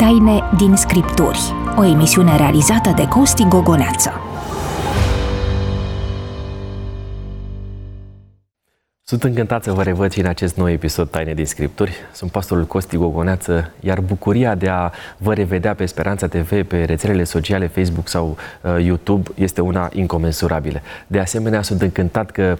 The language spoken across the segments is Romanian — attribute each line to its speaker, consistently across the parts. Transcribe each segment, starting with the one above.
Speaker 1: Taine din Scripturi, o emisiune realizată de Costi Gogoneață.
Speaker 2: Sunt încântat să vă revăd și în acest nou episod Taine din Scripturi. Sunt pastorul Costi Gogoneață, iar bucuria de a vă revedea pe Speranța TV, pe rețelele sociale Facebook sau uh, YouTube este una incomensurabilă. De asemenea, sunt încântat că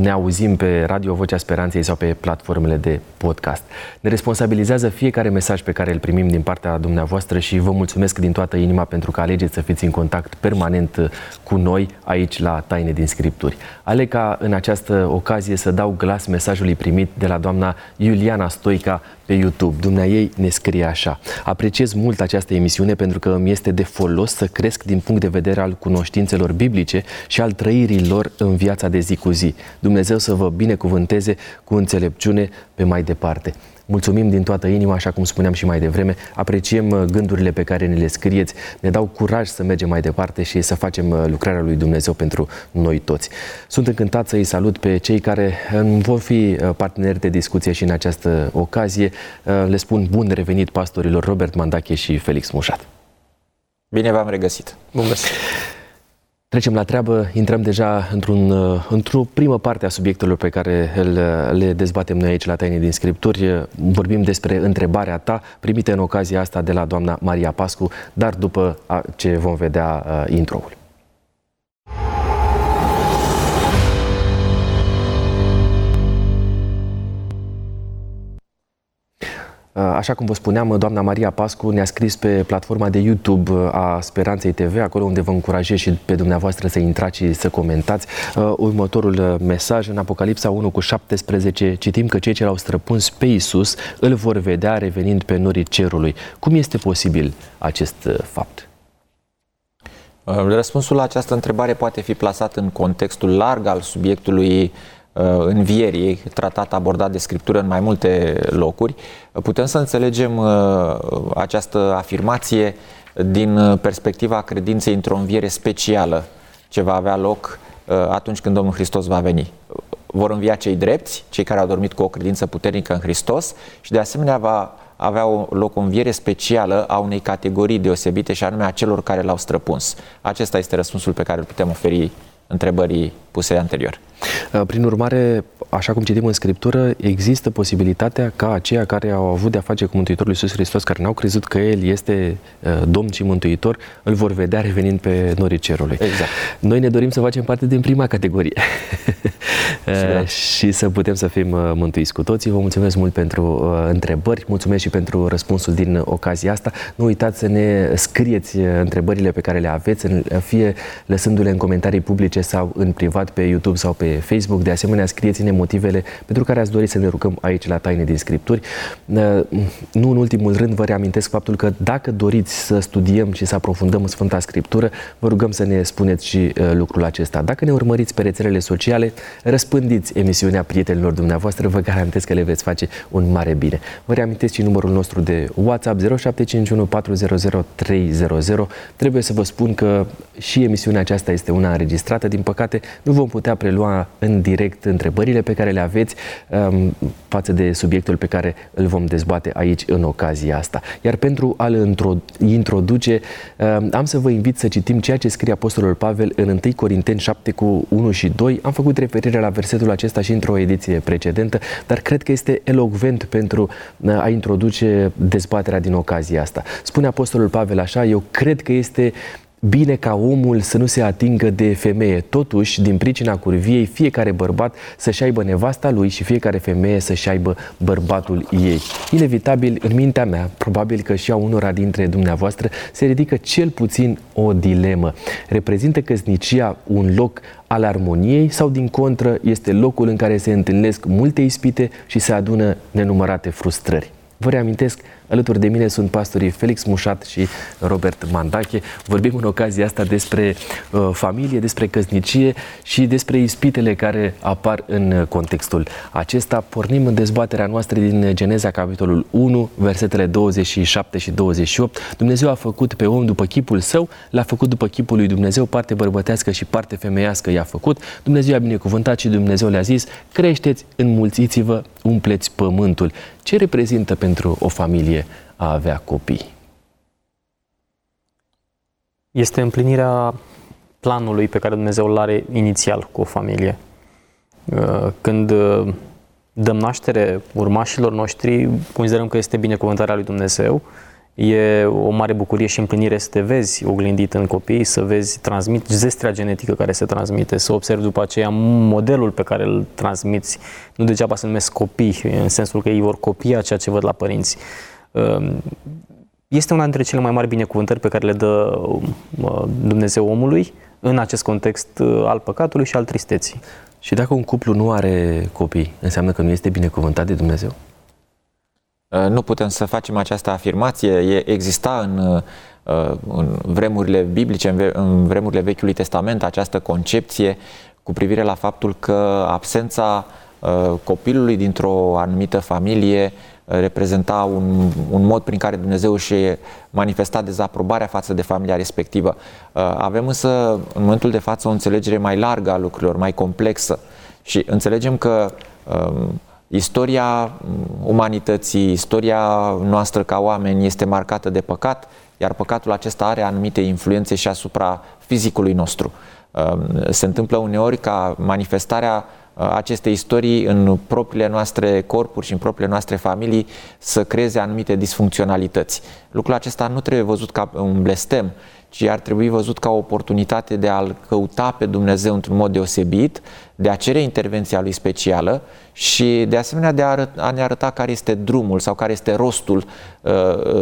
Speaker 2: ne auzim pe Radio Vocea Speranței sau pe platformele de podcast. Ne responsabilizează fiecare mesaj pe care îl primim din partea dumneavoastră și vă mulțumesc din toată inima pentru că alegeți să fiți în contact permanent cu noi aici la Taine din Scripturi. Aleg ca în această ocazie să dau glas mesajului primit de la doamna Iuliana Stoica pe YouTube. Dumnea ei ne scrie așa. Apreciez mult această emisiune pentru că îmi este de folos să cresc din punct de vedere al cunoștințelor biblice și al trăirii lor în viața de zi cu zi. Dumnezeu să vă binecuvânteze cu înțelepciune pe mai departe. Mulțumim din toată inima, așa cum spuneam și mai devreme, apreciem uh, gândurile pe care ne le scrieți, ne dau curaj să mergem mai departe și să facem uh, lucrarea lui Dumnezeu pentru noi toți. Sunt încântat să îi salut pe cei care uh, vor fi parteneri de discuție și în această ocazie. Le spun bun revenit pastorilor Robert Mandache și Felix Mușat.
Speaker 3: Bine v-am regăsit. Bun găsit.
Speaker 2: Trecem la treabă, intrăm deja într-un, uh, într-o primă parte a subiectelor pe care le dezbatem noi aici la Taine din Scripturi. Vorbim despre întrebarea ta primită în ocazia asta de la doamna Maria Pascu, dar după ce vom vedea uh, intro-ul. Așa cum vă spuneam, doamna Maria Pascu ne-a scris pe platforma de YouTube uh, a Speranței TV, acolo unde vă încurajez și pe dumneavoastră să intrați și să comentați. Uh, următorul mesaj, în Apocalipsa 1 cu 17, citim că cei ce l-au străpuns pe Isus îl vor vedea revenind pe norii cerului. Cum este posibil acest fapt?
Speaker 3: Răspunsul la această întrebare poate fi plasat în contextul larg al subiectului Uh, învierii, tratat abordat de scriptură în mai multe locuri, putem să înțelegem uh, această afirmație din perspectiva credinței într-o înviere specială ce va avea loc uh, atunci când Domnul Hristos va veni. Vor învia cei drepți, cei care au dormit cu o credință puternică în Hristos și de asemenea va avea o, loc o înviere specială a unei categorii deosebite și anume a celor care l-au străpuns. Acesta este răspunsul pe care îl putem oferi întrebării puse anterior.
Speaker 2: Uh, prin urmare, așa cum citim în Scriptură, există posibilitatea ca aceia care au avut de-a face cu Mântuitorul Iisus Hristos, care n-au crezut că El este uh, Domn și Mântuitor, îl vor vedea revenind pe norii cerului.
Speaker 3: Exact.
Speaker 2: Noi ne dorim să facem parte din prima categorie uh, și să putem să fim mântuiți cu toții. Vă mulțumesc mult pentru întrebări, mulțumesc și pentru răspunsul din ocazia asta. Nu uitați să ne scrieți întrebările pe care le aveți, fie lăsându-le în comentarii publice sau în privat pe YouTube sau pe Facebook. De asemenea, scrieți-ne motivele pentru care ați dori să ne rugăm aici la Taine din Scripturi. Uh, nu în ultimul rând, vă reamintesc faptul că dacă doriți să studiem și să aprofundăm Sfânta Scriptură, vă rugăm să ne spuneți și uh, lucrul acesta. Dacă ne urmăriți pe rețelele sociale, răspândiți emisiunea prietenilor dumneavoastră, vă garantez că le veți face un mare bine. Vă reamintesc și numărul nostru de WhatsApp 0751 400 300. Trebuie să vă spun că și emisiunea aceasta este una înregistrată. Din păcate, nu vom putea prelua în direct întrebările pe care le aveți um, față de subiectul pe care îl vom dezbate aici în ocazia asta. Iar pentru a-l introduce, um, am să vă invit să citim ceea ce scrie Apostolul Pavel în 1 Corinteni 7 cu 1 și 2. Am făcut referire la versetul acesta și într-o ediție precedentă, dar cred că este elocvent pentru uh, a introduce dezbaterea din ocazia asta. Spune Apostolul Pavel așa, eu cred că este bine ca omul să nu se atingă de femeie. Totuși, din pricina curviei, fiecare bărbat să-și aibă nevasta lui și fiecare femeie să-și aibă bărbatul ei. Inevitabil, în mintea mea, probabil că și a unora dintre dumneavoastră, se ridică cel puțin o dilemă. Reprezintă căsnicia un loc al armoniei sau, din contră, este locul în care se întâlnesc multe ispite și se adună nenumărate frustrări? Vă reamintesc Alături de mine sunt pastorii Felix Mușat și Robert Mandache. Vorbim în ocazia asta despre uh, familie, despre căsnicie și despre ispitele care apar în contextul acesta. Pornim în dezbaterea noastră din Geneza, capitolul 1, versetele 27 și 28. Dumnezeu a făcut pe om după chipul său, l-a făcut după chipul lui Dumnezeu, parte bărbătească și parte femeiască i-a făcut. Dumnezeu a binecuvântat și Dumnezeu le-a zis, creșteți, înmulțiți-vă, umpleți pământul. Ce reprezintă pentru o familie familie a avea copii?
Speaker 4: Este împlinirea planului pe care Dumnezeu îl are inițial cu o familie. Uh, când uh, dăm naștere urmașilor noștri, considerăm că este binecuvântarea lui Dumnezeu. E o mare bucurie și împlinire să te vezi oglindit în copii, să vezi transmit zestrea genetică care se transmite, să observi după aceea modelul pe care îl transmiți. Nu degeaba se numesc copii, în sensul că ei vor copia ceea ce văd la părinți. Uh, este una dintre cele mai mari binecuvântări pe care le dă Dumnezeu omului în acest context al păcatului și al tristeții.
Speaker 2: Și dacă un cuplu nu are copii, înseamnă că nu este binecuvântat de Dumnezeu?
Speaker 3: Uh, nu putem să facem această afirmație. Exista în, uh, în vremurile biblice, în vremurile Vechiului Testament, această concepție cu privire la faptul că absența uh, copilului dintr-o anumită familie reprezenta un, un mod prin care Dumnezeu și manifesta dezaprobarea față de familia respectivă. Uh, avem însă în momentul de față o înțelegere mai largă a lucrurilor, mai complexă și înțelegem că um, istoria umanității, istoria noastră ca oameni este marcată de păcat, iar păcatul acesta are anumite influențe și asupra fizicului nostru. Um, se întâmplă uneori ca manifestarea Uh, aceste istorii în propriile noastre corpuri și în propriile noastre familii să creeze anumite disfuncționalități. Lucrul acesta nu trebuie văzut ca un blestem, ci ar trebui văzut ca o oportunitate de a-L căuta pe Dumnezeu într-un mod deosebit, de a cere intervenția Lui specială și de asemenea de a, arăt, a ne arăta care este drumul sau care este rostul uh,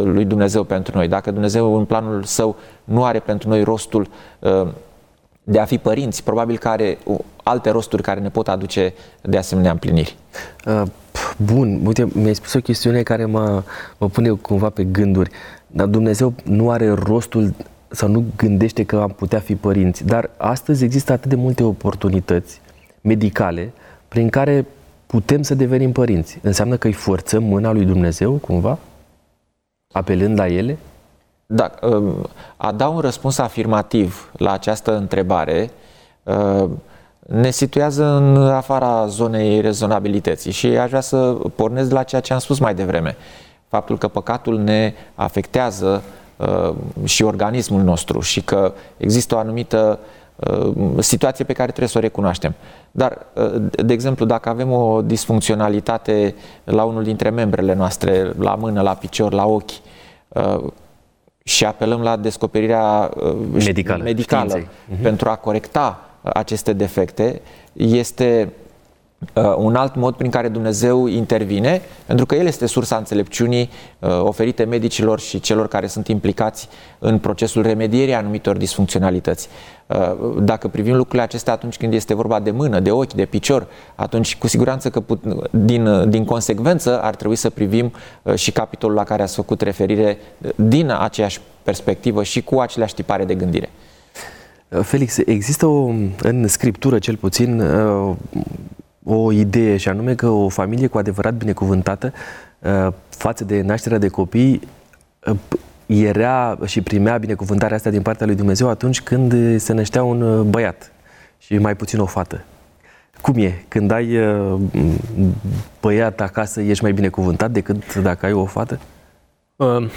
Speaker 3: lui Dumnezeu pentru noi. Dacă Dumnezeu în planul Său nu are pentru noi rostul uh, de a fi părinți, probabil că are alte rosturi care ne pot aduce de asemenea împliniri. Uh,
Speaker 2: bun, uite, mi-ai spus o chestiune care mă, mă pune cumva pe gânduri. Dar Dumnezeu nu are rostul sau nu gândește că am putea fi părinți. Dar astăzi există atât de multe oportunități medicale prin care putem să devenim părinți. Înseamnă că îi forțăm mâna lui Dumnezeu cumva? Apelând la ele?
Speaker 3: Da, um, a da un răspuns afirmativ la această întrebare uh, ne situează în afara zonei rezonabilității și aș vrea să pornesc de la ceea ce am spus mai devreme. Faptul că păcatul ne afectează uh, și organismul nostru și că există o anumită uh, situație pe care trebuie să o recunoaștem. Dar, de exemplu, dacă avem o disfuncționalitate la unul dintre membrele noastre, la mână, la picior, la ochi, și apelăm la descoperirea
Speaker 2: uh, medicală,
Speaker 3: medicală uh-huh. pentru a corecta aceste defecte, este uh, un alt mod prin care Dumnezeu intervine, pentru că El este sursa înțelepciunii uh, oferite medicilor și celor care sunt implicați în procesul remedierii anumitor disfuncționalități. Uh, dacă privim lucrurile acestea atunci când este vorba de mână, de ochi, de picior, atunci cu siguranță că put, din, din consecvență ar trebui să privim uh, și capitolul la care ați făcut referire uh, din aceeași perspectivă și cu aceleași tipare de gândire.
Speaker 2: Felix, există o, în scriptură cel puțin o idee și anume că o familie cu adevărat binecuvântată față de nașterea de copii era și primea binecuvântarea asta din partea lui Dumnezeu atunci când se năștea un uh, băiat și mai puțin o fată. Cum e? Când ai uh, băiat acasă, ești mai binecuvântat decât dacă ai o fată?
Speaker 4: Uh,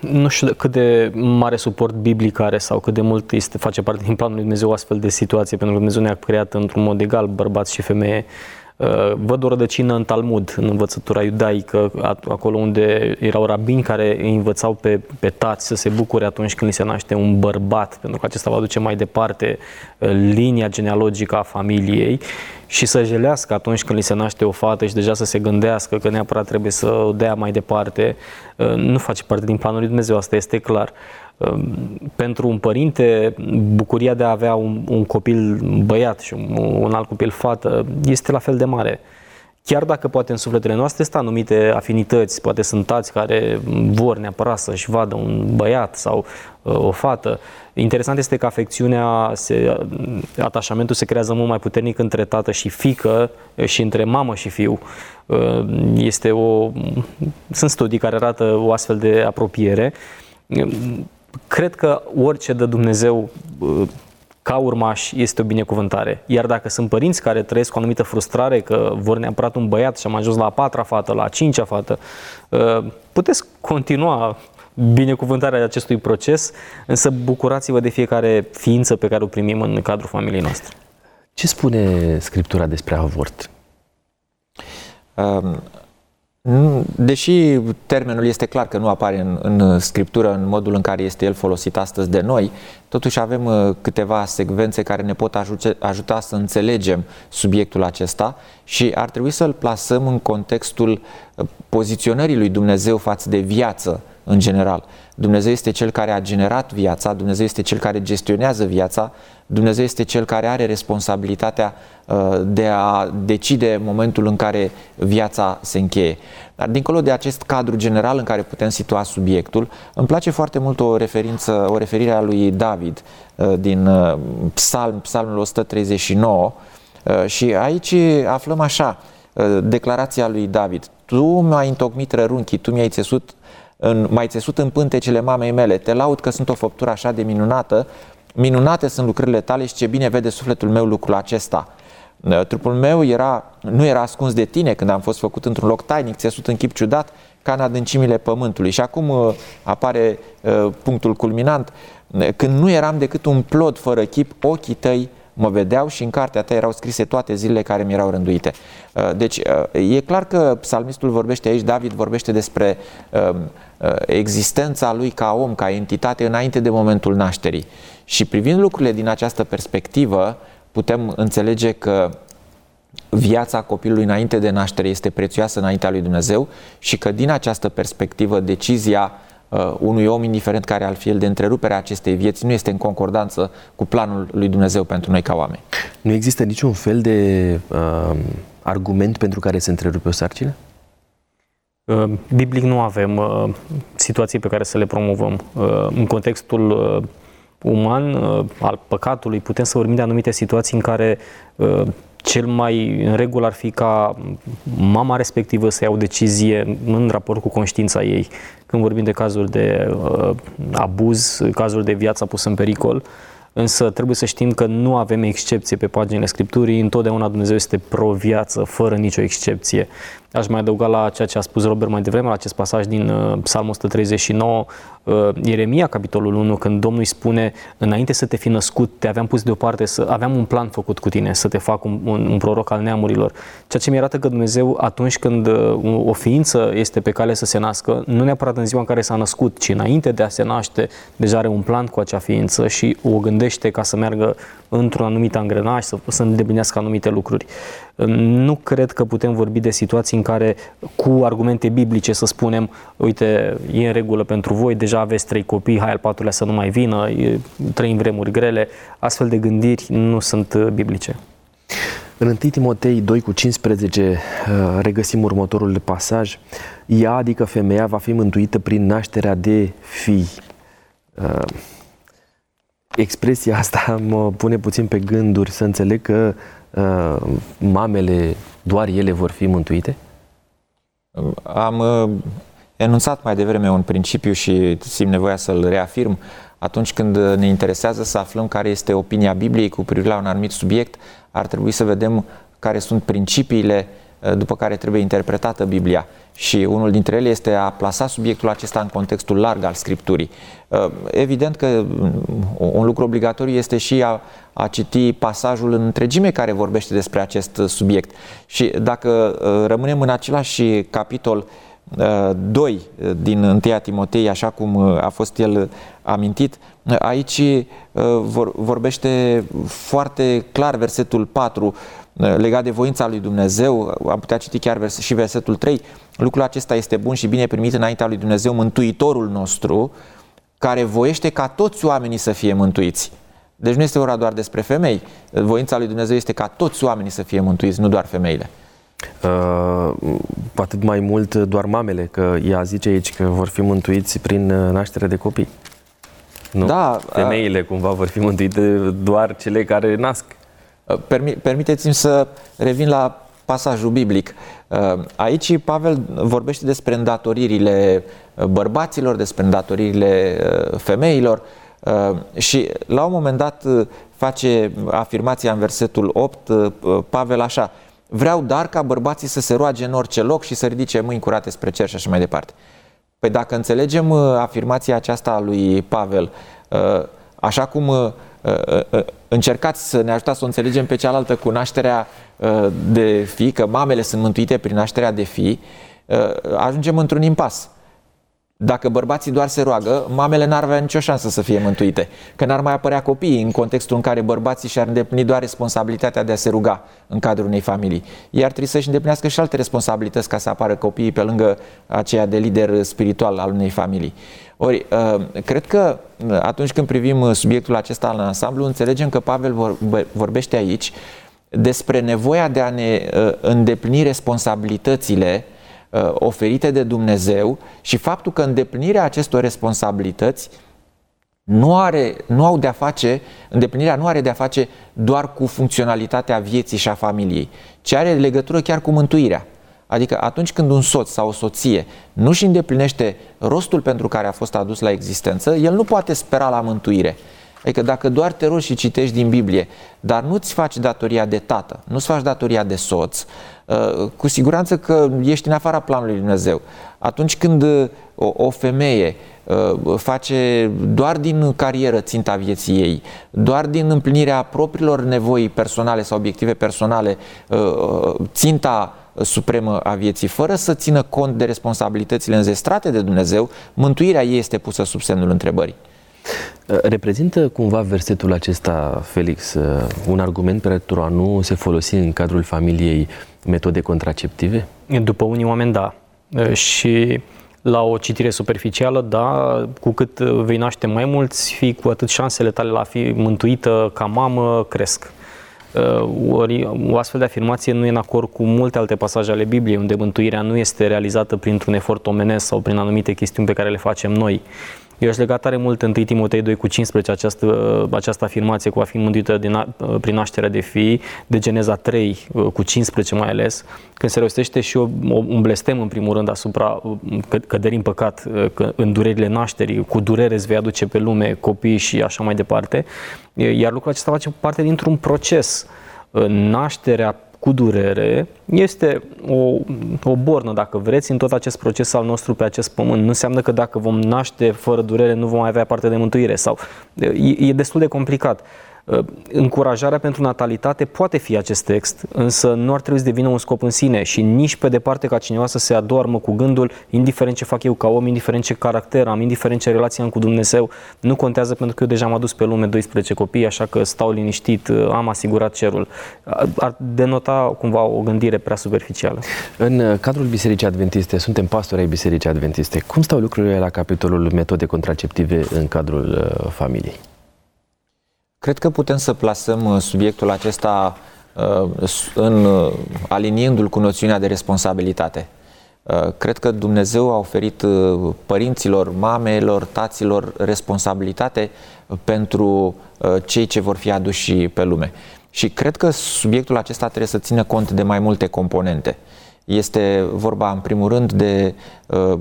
Speaker 4: nu știu cât de mare suport biblic are sau cât de mult este, face parte din planul lui Dumnezeu astfel de situație, pentru că Dumnezeu ne-a creat într-un mod egal, bărbați și femeie. Uh, văd o rădăcină în Talmud, în învățătura iudaică, acolo unde erau rabini care îi învățau pe, pe tați să se bucure atunci când li se naște un bărbat, pentru că acesta va duce mai departe uh, linia genealogică a familiei și să jelească atunci când li se naște o fată și deja să se gândească că neapărat trebuie să o dea mai departe, uh, nu face parte din planul lui Dumnezeu, asta este clar. Ehm, pentru un părinte, bucuria de a avea un, un copil băiat și un, un alt copil fată este la fel de mare. Chiar dacă poate în sufletele noastre sunt anumite afinități, poate sunt tați care vor neapărat să-și vadă un băiat sau uh, o fată. Interesant este că afecțiunea, se, atașamentul se creează mult mai puternic între tată și fică și între mamă și fiu. Uh, este o, sunt studii care arată o astfel de apropiere cred că orice dă Dumnezeu ca urmaș este o binecuvântare. Iar dacă sunt părinți care trăiesc cu o anumită frustrare că vor neapărat un băiat și am ajuns la a patra fată, la a cincea fată, uh, puteți continua binecuvântarea acestui proces, însă bucurați-vă de fiecare ființă pe care o primim în cadrul familiei noastre.
Speaker 2: Ce spune Scriptura despre avort?
Speaker 3: Um, deși termenul este clar că nu apare în, în scriptură în modul în care este el folosit astăzi de noi, totuși avem uh, câteva secvențe care ne pot ajuta, ajuta să înțelegem subiectul acesta și ar trebui să-l plasăm în contextul uh, poziționării lui Dumnezeu față de viață în general. Dumnezeu este cel care a generat viața, Dumnezeu este cel care gestionează viața, Dumnezeu este cel care are responsabilitatea uh, de a decide momentul în care viața se încheie. Dar dincolo de acest cadru general în care putem situa subiectul, îmi place foarte mult o referință, o referire a lui David uh, din uh, Psalm, Psalmul 139 și aici aflăm așa declarația lui David. Tu mi-ai întocmit rărunchii, tu mi-ai țesut în, mai țesut în pântecele mamei mele. Te laud că sunt o făptură așa de minunată. Minunate sunt lucrările tale și ce bine vede sufletul meu lucrul acesta. Uh, trupul meu era, nu era ascuns de tine când am fost făcut într-un loc tainic, țesut în chip ciudat, ca în adâncimile pământului. Și acum uh, apare uh, punctul culminant. Când nu eram decât un plod fără chip, ochii tăi mă vedeau și în cartea ta erau scrise toate zilele care mi erau rânduite. Deci e clar că psalmistul vorbește aici, David vorbește despre um, existența lui ca om, ca entitate înainte de momentul nașterii. Și privind lucrurile din această perspectivă, putem înțelege că viața copilului înainte de naștere este prețioasă înaintea lui Dumnezeu și că din această perspectivă decizia uh, unui om, indiferent care ar fi el de întreruperea acestei vieți, nu este în concordanță cu planul lui Dumnezeu pentru noi ca oameni.
Speaker 2: Nu există niciun fel de uh, argument pentru care se întrerupe o sarcină?
Speaker 4: Uh, biblic nu avem uh, situații pe care să le promovăm. Uh, în contextul uh, uman uh, al păcatului, putem să vorbim de anumite situații în care uh, cel mai în regulă ar fi ca mama respectivă să ia o decizie în raport cu conștiința ei. Când vorbim de cazuri de uh, abuz, cazuri de viață pusă în pericol, însă trebuie să știm că nu avem excepție pe paginile Scripturii, întotdeauna Dumnezeu este pro-viață, fără nicio excepție. Aș mai adăuga la ceea ce a spus Robert mai devreme, la acest pasaj din uh, Psalmul 139, uh, Ieremia, capitolul 1, când Domnul îi spune, înainte să te fi născut, te aveam pus deoparte, să aveam un plan făcut cu tine, să te fac un, un, un proroc al neamurilor. Ceea ce mi arată că Dumnezeu, atunci când uh, o ființă este pe cale să se nască, nu neapărat în ziua în care s-a născut, ci înainte de a se naște, deja are un plan cu acea ființă și o gândește ca să meargă într-un anumit angrenaj, să, să îndeplinească anumite lucruri. Nu cred că putem vorbi de situații în care cu argumente biblice să spunem, uite, e în regulă pentru voi, deja aveți trei copii, hai al patrulea să nu mai vină, trăim vremuri grele. Astfel de gândiri nu sunt uh, biblice.
Speaker 2: În 1 Timotei 2 cu 15 uh, regăsim următorul pasaj. Ea, adică femeia, va fi mântuită prin nașterea de fii. Uh, expresia asta mă pune puțin pe gânduri să înțeleg că uh, mamele, doar ele vor fi mântuite?
Speaker 3: Am uh, enunțat mai devreme un principiu și simt nevoia să-l reafirm. Atunci când ne interesează să aflăm care este opinia Bibliei cu privire la un anumit subiect, ar trebui să vedem care sunt principiile uh, după care trebuie interpretată Biblia și unul dintre ele este a plasa subiectul acesta în contextul larg al Scripturii. Uh, evident că mm, un lucru obligatoriu este și a, a citi pasajul în întregime care vorbește despre acest subiect. Și dacă uh, rămânem în același capitol 2 uh, din 1 Timotei, așa cum a fost el amintit, aici vorbește foarte clar versetul 4 legat de voința lui Dumnezeu, am putea citi chiar și versetul 3, lucrul acesta este bun și bine primit înaintea lui Dumnezeu, Mântuitorul nostru, care voiește ca toți oamenii să fie mântuiți. Deci nu este ora doar despre femei. Voința lui Dumnezeu este ca toți oamenii să fie mântuiți, nu doar femeile. Uh,
Speaker 2: cu atât mai mult doar mamele, că ea zice aici că vor fi mântuiți prin uh, naștere de copii. Nu?
Speaker 3: Da.
Speaker 2: Femeile uh, cumva vor fi mântuite doar cele care nasc.
Speaker 3: Uh, permi- permiteți-mi să revin la pasajul biblic. Uh, aici Pavel vorbește despre îndatoririle uh, bărbaților, despre îndatoririle femeilor. Și la un moment dat face afirmația în versetul 8 Pavel așa, vreau dar ca bărbații să se roage în orice loc și să ridice mâini curate spre cer și așa mai departe. Păi dacă înțelegem afirmația aceasta a lui Pavel, așa cum încercați să ne ajutați să o înțelegem pe cealaltă cu nașterea de fi, că mamele sunt mântuite prin nașterea de fi, ajungem într-un impas. Dacă bărbații doar se roagă, mamele n-ar avea nicio șansă să fie mântuite, că n-ar mai apărea copiii în contextul în care bărbații și-ar îndeplini doar responsabilitatea de a se ruga în cadrul unei familii. Ei ar trebui să-și îndeplinească și alte responsabilități ca să apară copiii pe lângă aceea de lider spiritual al unei familii. Ori, uh, cred că uh, atunci când privim uh, subiectul acesta în ansamblu, înțelegem că Pavel vorbește aici despre nevoia de a ne îndeplini responsabilitățile oferite de Dumnezeu și faptul că îndeplinirea acestor responsabilități nu, are, nu au de-a face, îndeplinirea nu are de-a face doar cu funcționalitatea vieții și a familiei, ci are legătură chiar cu mântuirea. Adică atunci când un soț sau o soție nu își îndeplinește rostul pentru care a fost adus la existență, el nu poate spera la mântuire. Adică dacă doar te rogi și citești din Biblie, dar nu-ți faci datoria de tată, nu-ți faci datoria de soț, uh, cu siguranță că ești în afara planului Lui Dumnezeu. Atunci când uh, o, o femeie uh, face doar din carieră ținta vieții ei, doar din împlinirea propriilor nevoi personale sau obiective personale, ținta supremă a vieții, fără să țină cont de responsabilitățile înzestrate de Dumnezeu, mântuirea ei este pusă sub semnul întrebării.
Speaker 2: Reprezintă cumva versetul acesta, Felix, un argument pentru a nu se folosi în cadrul familiei metode contraceptive?
Speaker 4: După unii oameni, da. Și la o citire superficială, da, cu cât vei naște mai mulți fii, cu atât șansele tale la a fi mântuită ca mamă cresc. Uh, ori o astfel de afirmație nu e în acord cu multe alte pasaje ale Bibliei, unde mântuirea nu este realizată printr-un efort omenesc sau prin anumite chestiuni pe care le facem noi, eu aș lega tare mult în 1 Timotei 2 cu 15 această, această afirmație cu a fi mântuită din, prin nașterea de fii, de Geneza 3 cu 15 mai ales, când se rostește și o, un blestem în primul rând asupra căderii în păcat, că în durerile nașterii, cu durere îți vei aduce pe lume copii și așa mai departe, iar lucrul acesta face parte dintr-un proces. Nașterea cu durere este o, o bornă, dacă vreți, în tot acest proces al nostru pe acest pământ. Nu înseamnă că dacă vom naște fără durere nu vom avea parte de mântuire sau e, e destul de complicat. Uh, încurajarea pentru natalitate poate fi acest text, însă nu ar trebui să devină un scop în sine și nici pe departe ca cineva să se adoarmă cu gândul, indiferent ce fac eu ca om, indiferent ce caracter am, indiferent ce relație am cu Dumnezeu, nu contează pentru că eu deja am adus pe lume 12 copii, așa că stau liniștit, uh, am asigurat cerul. Ar denota cumva o gândire prea superficială.
Speaker 2: În uh, cadrul Bisericii Adventiste, suntem pastori ai Bisericii Adventiste. Cum stau lucrurile la capitolul metode contraceptive în cadrul familiei?
Speaker 3: Cred că putem să plasăm uh, subiectul acesta uh, în uh, aliniindu-l cu noțiunea de responsabilitate. Cred că Dumnezeu a oferit părinților, mamelor, taților responsabilitate pentru cei ce vor fi aduși pe lume. Și cred că subiectul acesta trebuie să țină cont de mai multe componente. Este vorba, în primul rând, de uh,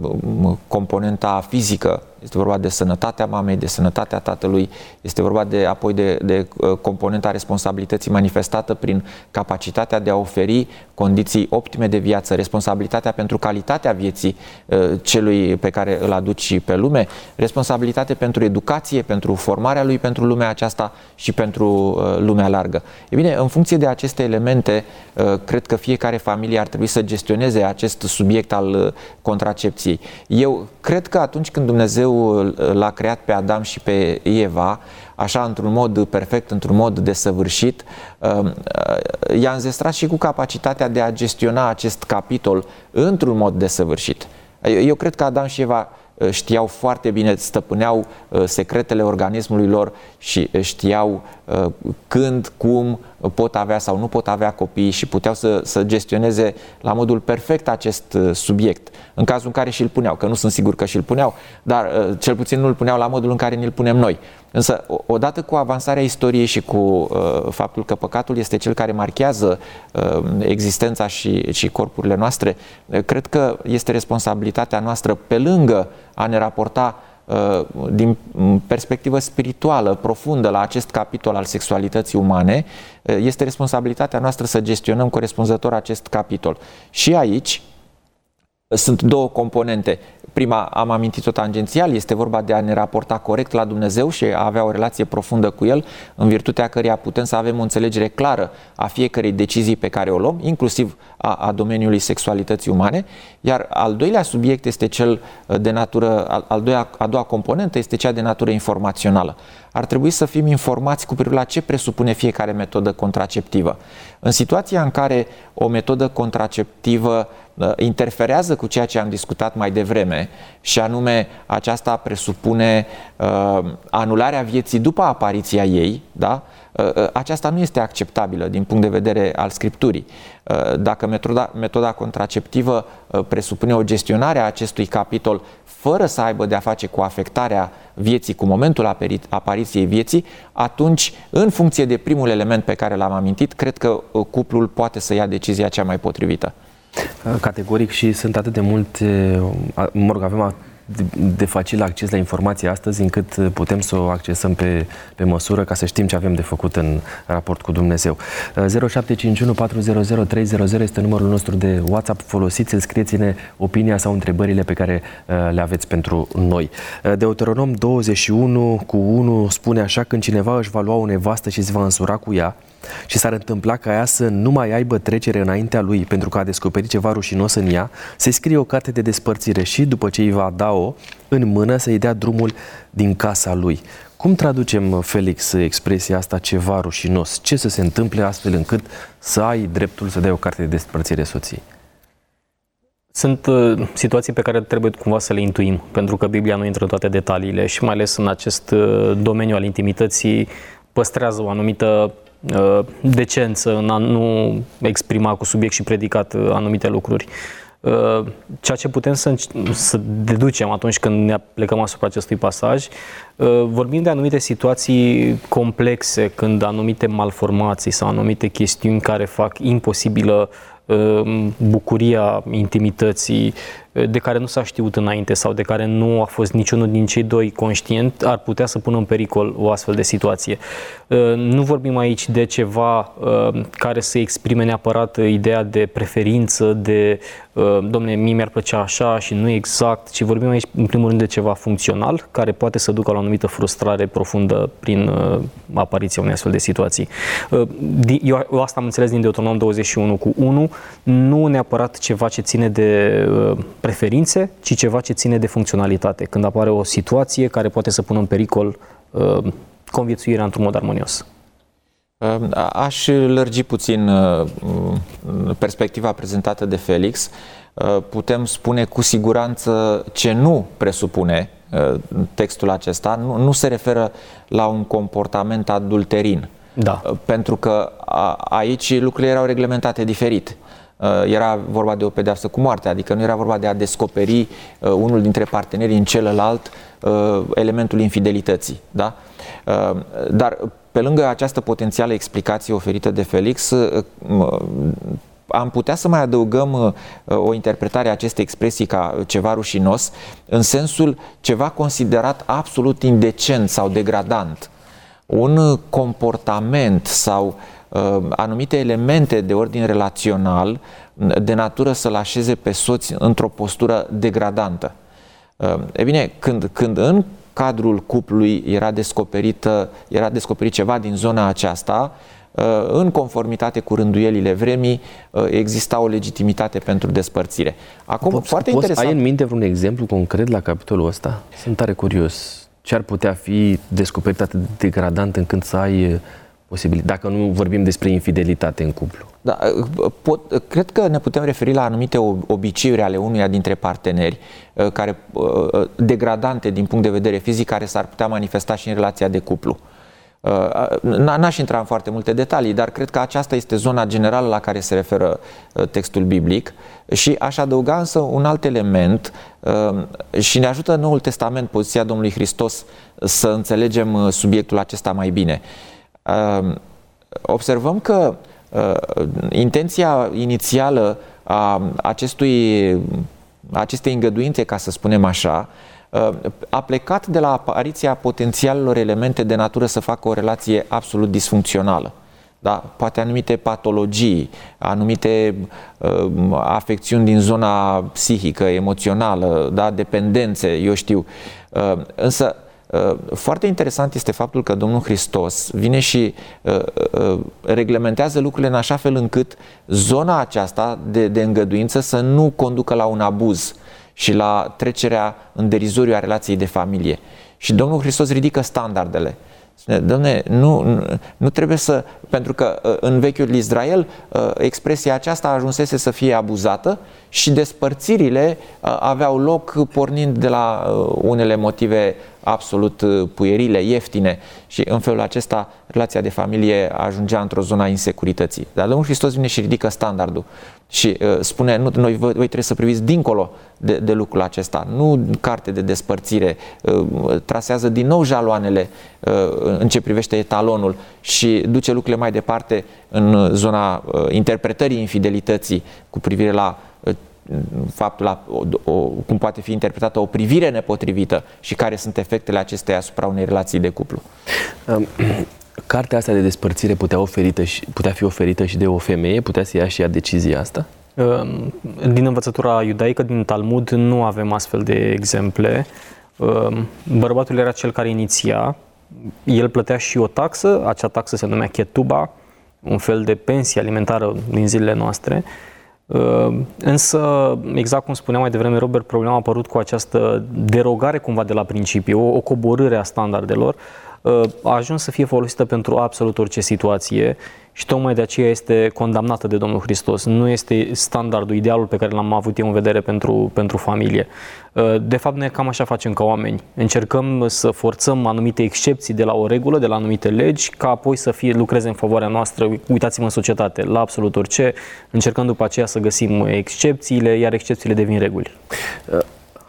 Speaker 3: componenta fizică este vorba de sănătatea mamei, de sănătatea tatălui, este vorba de apoi de, de uh, componenta responsabilității manifestată prin capacitatea de a oferi condiții optime de viață, responsabilitatea pentru calitatea vieții uh, celui pe care îl aduci pe lume, responsabilitate pentru educație, pentru formarea lui pentru lumea aceasta și pentru uh, lumea largă. E bine, în funcție de aceste elemente, cred că fiecare familie ar trebui să gestioneze acest subiect al contracepției. Eu cred că atunci când Dumnezeu Dumnezeu l-a creat pe Adam și pe Eva, așa într-un mod perfect, într-un mod desăvârșit, um, uh, i-a înzestrat și cu capacitatea de a gestiona acest capitol într-un mod desăvârșit. Eu cred că Adam și Eva uh, știau foarte bine, stăpâneau uh, secretele organismului lor și știau când, cum pot avea sau nu pot avea copii și puteau să, să gestioneze la modul perfect acest subiect în cazul în care și-l puneau, că nu sunt sigur că și-l puneau, dar uh, cel puțin nu-l puneau la modul în care ni-l punem noi. Însă, odată cu avansarea istoriei și cu uh, faptul că păcatul este cel care marchează uh, existența și, și corpurile noastre, uh, cred că este responsabilitatea noastră, pe lângă a ne raporta din perspectivă spirituală profundă la acest capitol al sexualității umane, este responsabilitatea noastră să gestionăm corespunzător acest capitol. Și aici, sunt două componente. Prima, am amintit-o tangențial, este vorba de a ne raporta corect la Dumnezeu și a avea o relație profundă cu El, în virtutea căreia putem să avem o înțelegere clară a fiecărei decizii pe care o luăm, inclusiv a, a domeniului sexualității umane. Iar al doilea subiect este cel de natură, al, al doilea, a doua componentă este cea de natură informațională. Ar trebui să fim informați cu privire la ce presupune fiecare metodă contraceptivă. În situația în care o metodă contraceptivă uh, interferează cu ceea ce am discutat mai devreme și anume aceasta presupune uh, anularea vieții după apariția ei, da? Uh, uh, aceasta nu este acceptabilă din punct de vedere al Scripturii. Uh, dacă metoda, metoda contraceptivă presupune o gestionare a acestui capitol fără să aibă de a face cu afectarea vieții, cu momentul apariției vieții, atunci, în funcție de primul element pe care l-am amintit, cred că cuplul poate să ia decizia cea mai potrivită.
Speaker 2: Categoric și sunt atât de multe, mă rog, avem de, de facil acces la informație astăzi încât putem să o accesăm pe, pe măsură ca să știm ce avem de făcut în raport cu Dumnezeu. 0751 400 300 este numărul nostru de WhatsApp. Folosiți-l, scrieți-ne opinia sau întrebările pe care uh, le aveți pentru noi. Uh, Deuteronom 21 cu 1 spune așa, când cineva își va lua o nevastă și se va însura cu ea, și s-ar întâmpla ca ea să nu mai aibă trecere înaintea lui pentru că a descoperit ceva rușinos în ea, se scrie o carte de despărțire și după ce îi va da-o în mână să-i dea drumul din casa lui. Cum traducem, Felix, expresia asta ceva rușinos? Ce să se întâmple astfel încât să ai dreptul să dai o carte de despărțire soției?
Speaker 4: Sunt uh, situații pe care trebuie cumva să le intuim, pentru că Biblia nu intră în toate detaliile și mai ales în acest uh, domeniu al intimității păstrează o anumită Uh, decență în a nu exprima cu subiect și predicat uh, anumite lucruri. Uh, ceea ce putem să, să deducem atunci când ne plecăm asupra acestui pasaj, vorbim de anumite situații complexe, când anumite malformații sau anumite chestiuni care fac imposibilă bucuria intimității, de care nu s-a știut înainte sau de care nu a fost niciunul din cei doi conștient, ar putea să pună în pericol o astfel de situație. Uh, nu vorbim aici de ceva uh, care să exprime neapărat ideea de preferință, de uh, domne, mie mi-ar plăcea așa și nu exact, ci vorbim aici în primul rând de ceva funcțional care poate să ducă la o anumită frustrare profundă prin apariția unei astfel de situații. Eu asta am înțeles din Deuteronom 21 cu 1, nu neapărat ceva ce ține de preferințe, ci ceva ce ține de funcționalitate, când apare o situație care poate să pună în pericol uh, conviețuirea într-un mod armonios.
Speaker 3: Um, aș lărgi puțin uh, perspectiva prezentată de Felix. Uh, putem spune cu siguranță ce nu presupune uh, textul acesta, nu, nu se referă la un comportament adulterin.
Speaker 4: Da.
Speaker 3: Pentru că aici lucrurile erau reglementate diferit. Uh, era vorba de o pedeapsă cu moarte, adică nu era vorba de a descoperi uh, unul dintre partenerii în celălalt uh, elementul infidelității. Da? Dar pe lângă această potențială explicație oferită de Felix, am putea să mai adăugăm o interpretare a acestei expresii ca ceva rușinos, în sensul ceva considerat absolut indecent sau degradant. Un comportament sau uh, Uh, anumite elemente de ordin relațional de natură să-l așeze pe soț într-o postură degradantă. Uh, e bine, când, când în cadrul cuplului era, descoperită, era descoperit ceva din zona aceasta, uh, în conformitate cu rânduielile vremii, exista o legitimitate pentru despărțire.
Speaker 2: Acum, poți, foarte poți interesant. Ai în minte vreun exemplu concret la capitolul ăsta? Sunt tare curios. Ce ar putea fi descoperit atât de degradant încât să ai posibil, dacă nu vorbim despre infidelitate în cuplu.
Speaker 3: Da, pot, cred că ne putem referi la anumite obiceiuri ale unuia dintre parteneri uh, care uh, degradante din punct de vedere fizic care s-ar putea manifesta și în relația de cuplu. Uh, n-aș intra în foarte multe detalii, dar cred că aceasta este zona generală la care se referă textul biblic și aș adăuga însă un alt element și ne ajută Noul Testament, poziția Domnului Hristos, să înțelegem subiectul acesta mai bine observăm că uh, intenția inițială a acestui, acestei îngăduințe, ca să spunem așa, a plecat de la apariția potențialelor elemente de natură să facă o relație absolut disfuncțională. Da? Poate anumite patologii, anumite uh, afecțiuni din zona psihică, emoțională, da? dependențe, eu știu. Uh, însă, uh, foarte interesant este faptul că Domnul Hristos vine și uh, uh, reglementează lucrurile în așa fel încât zona aceasta de, de îngăduință să nu conducă la un abuz și la trecerea în derizoriu a relației de familie. Și Domnul Hristos ridică standardele. Domne, nu, nu, nu trebuie să... Pentru că uh, în vechiul Israel uh, expresia aceasta ajunsese să fie abuzată și despărțirile uh, aveau loc pornind de la unele motive absolut puierile, ieftine și în felul acesta relația de familie ajungea într-o zonă a insecurității. Dar Domnul Hristos vine și ridică standardul și uh, spune, nu, noi, voi, voi trebuie să priviți dincolo de, de lucrul acesta, nu carte de despărțire, uh, trasează din nou jaloanele uh, în ce privește etalonul și duce lucrurile mai departe în zona uh, interpretării infidelității cu privire la uh, faptul la o, o, cum poate fi interpretată o privire nepotrivită și care sunt efectele acesteia asupra unei relații de cuplu. Um,
Speaker 2: Cartea asta de despărțire putea, oferită și, putea fi oferită și de o femeie? Putea să ia și ea decizia asta? Um,
Speaker 4: din învățătura iudaică, din Talmud, nu avem astfel de exemple. Um, bărbatul era cel care iniția, el plătea și o taxă, acea taxă se numea chetuba, un fel de pensie alimentară din zilele noastre. Um, însă, exact cum spuneam mai devreme, Robert, problema a apărut cu această derogare cumva de la principiu, o, o coborâre a standardelor, a ajuns să fie folosită pentru absolut orice situație și tocmai de aceea este condamnată de Domnul Hristos. Nu este standardul, idealul pe care l-am avut eu în vedere pentru, pentru familie. De fapt, noi cam așa facem ca oameni. Încercăm să forțăm anumite excepții de la o regulă, de la anumite legi, ca apoi să fie lucreze în favoarea noastră. Uitați-mă în societate, la absolut orice, încercăm după aceea să găsim excepțiile, iar excepțiile devin reguli.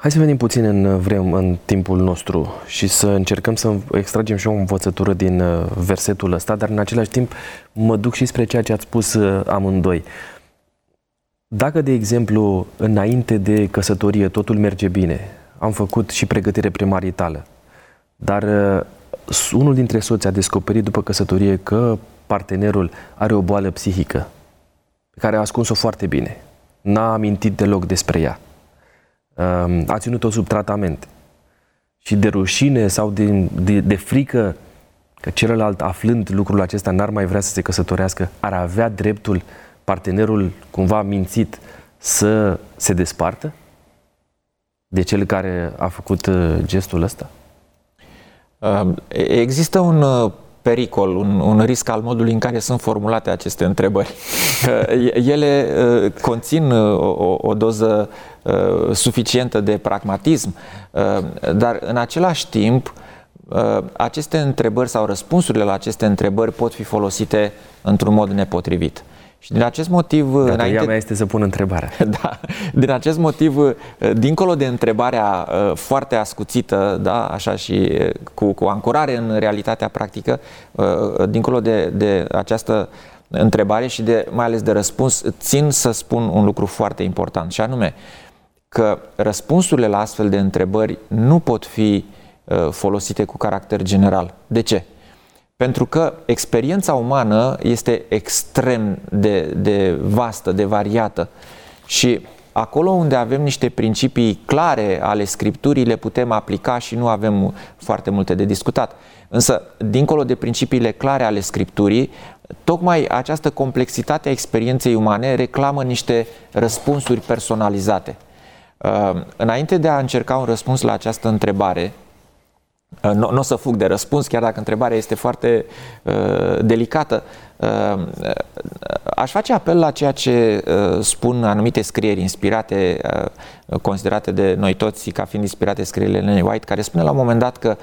Speaker 2: Hai să venim puțin în, vrem, în timpul nostru și să încercăm să extragem și o învățătură din uh, versetul ăsta, dar în același timp mă duc și spre ceea ce ați spus uh, amândoi. Dacă, de exemplu, înainte de căsătorie totul merge bine, am făcut și pregătire premaritală, dar uh, unul dintre soți a descoperit după căsătorie că partenerul are o boală psihică pe care a ascuns-o foarte bine, n-a amintit deloc despre ea a ținut-o sub tratament. Și de rușine sau de, de, de frică că celălalt, aflând lucrul acesta, n-ar mai vrea să se căsătorească, ar avea dreptul partenerul cumva mințit să se despartă de cel care a făcut uh, gestul ăsta?
Speaker 3: Există un uh, pericol, un, un risc al modului în care sunt formulate aceste întrebări. Ele uh, conțin o, o doză Uh, suficientă de pragmatism, uh, dar în același timp uh, aceste întrebări sau răspunsurile la aceste întrebări pot fi folosite într-un mod nepotrivit. Și din acest motiv...
Speaker 2: Dar înainte... mea este să pun întrebarea.
Speaker 3: Da, din acest motiv, dincolo de întrebarea foarte ascuțită, da, așa și cu, cu ancorare în realitatea practică, dincolo de, de această întrebare și de, mai ales de răspuns, țin să spun un lucru foarte important și anume, că răspunsurile la astfel de întrebări nu pot fi uh, folosite cu caracter general. De ce? Pentru că experiența umană este extrem de, de vastă, de variată și acolo unde avem niște principii clare ale Scripturii le putem aplica și nu avem foarte multe de discutat. Însă, dincolo de principiile clare ale Scripturii, tocmai această complexitate a experienței umane reclamă niște răspunsuri personalizate. Ehm, înainte de a încerca un răspuns la această întrebare, ehm, nu, nu o să fug de răspuns, chiar dacă întrebarea este foarte uh, delicată, uh, aș face apel la ceea ce uh, spun anumite scrieri inspirate, uh, considerate de noi toți ca fiind inspirate scrierile Lenny White, care spune la un moment dat că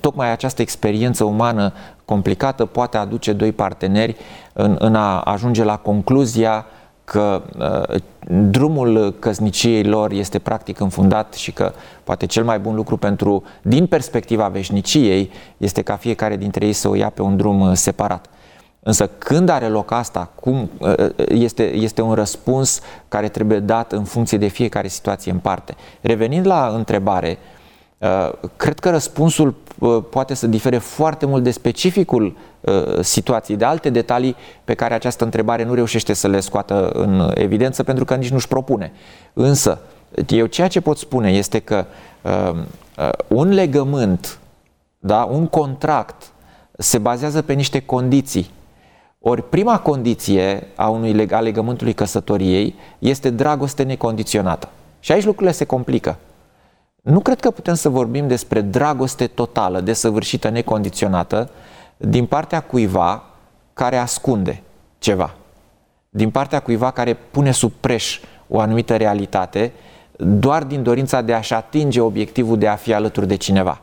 Speaker 3: tocmai această experiență umană complicată poate aduce doi parteneri în, în a ajunge la concluzia că uh, drumul căsniciei lor este practic înfundat și că poate cel mai bun lucru pentru, din perspectiva veșniciei, este ca fiecare dintre ei să o ia pe un drum uh, separat. Însă când are loc asta, cum, uh, este, este un răspuns care trebuie dat în funcție de fiecare situație în parte. Revenind la întrebare, Cred că răspunsul poate să difere foarte mult de specificul situației, de alte detalii pe care această întrebare nu reușește să le scoată în evidență pentru că nici nu-și propune. Însă, eu ceea ce pot spune este că un legământ, da, un contract se bazează pe niște condiții ori prima condiție a unui a legământului căsătoriei este dragoste necondiționată. Și aici lucrurile se complică. Nu cred că putem să vorbim despre dragoste totală, desăvârșită, necondiționată, din partea cuiva care ascunde ceva. Din partea cuiva care pune sub preș o anumită realitate, doar din dorința de a-și atinge obiectivul de a fi alături de cineva.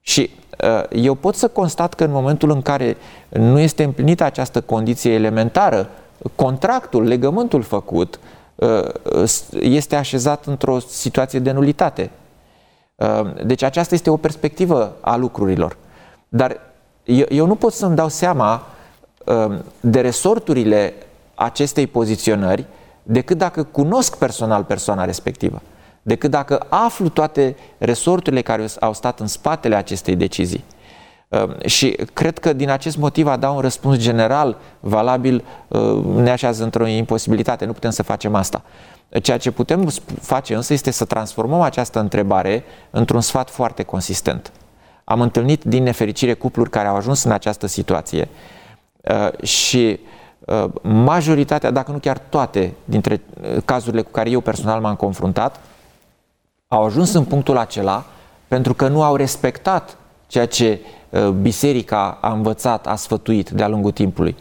Speaker 3: Și uh, eu pot să constat că în momentul în care nu este împlinită această condiție elementară, contractul, legământul făcut, uh, este așezat într-o situație de nulitate. Uh, deci aceasta este o perspectivă a lucrurilor. Dar eu, eu nu pot să-mi dau seama de resorturile acestei poziționări decât dacă cunosc personal persoana respectivă decât dacă aflu toate resorturile care au stat în spatele acestei decizii. Ehm, și cred că din acest motiv a da un răspuns general, valabil, ehm, ne așează într-o imposibilitate. Nu putem să facem asta. Ceea ce putem face însă este să transformăm această întrebare într-un sfat foarte consistent. Am întâlnit din nefericire cupluri care au ajuns în această situație ehm, și majoritatea, dacă nu chiar toate dintre cazurile cu care eu personal m-am confruntat, au ajuns în punctul acela pentru că nu au respectat ceea ce uh, biserica a învățat, a sfătuit de-a lungul timpului.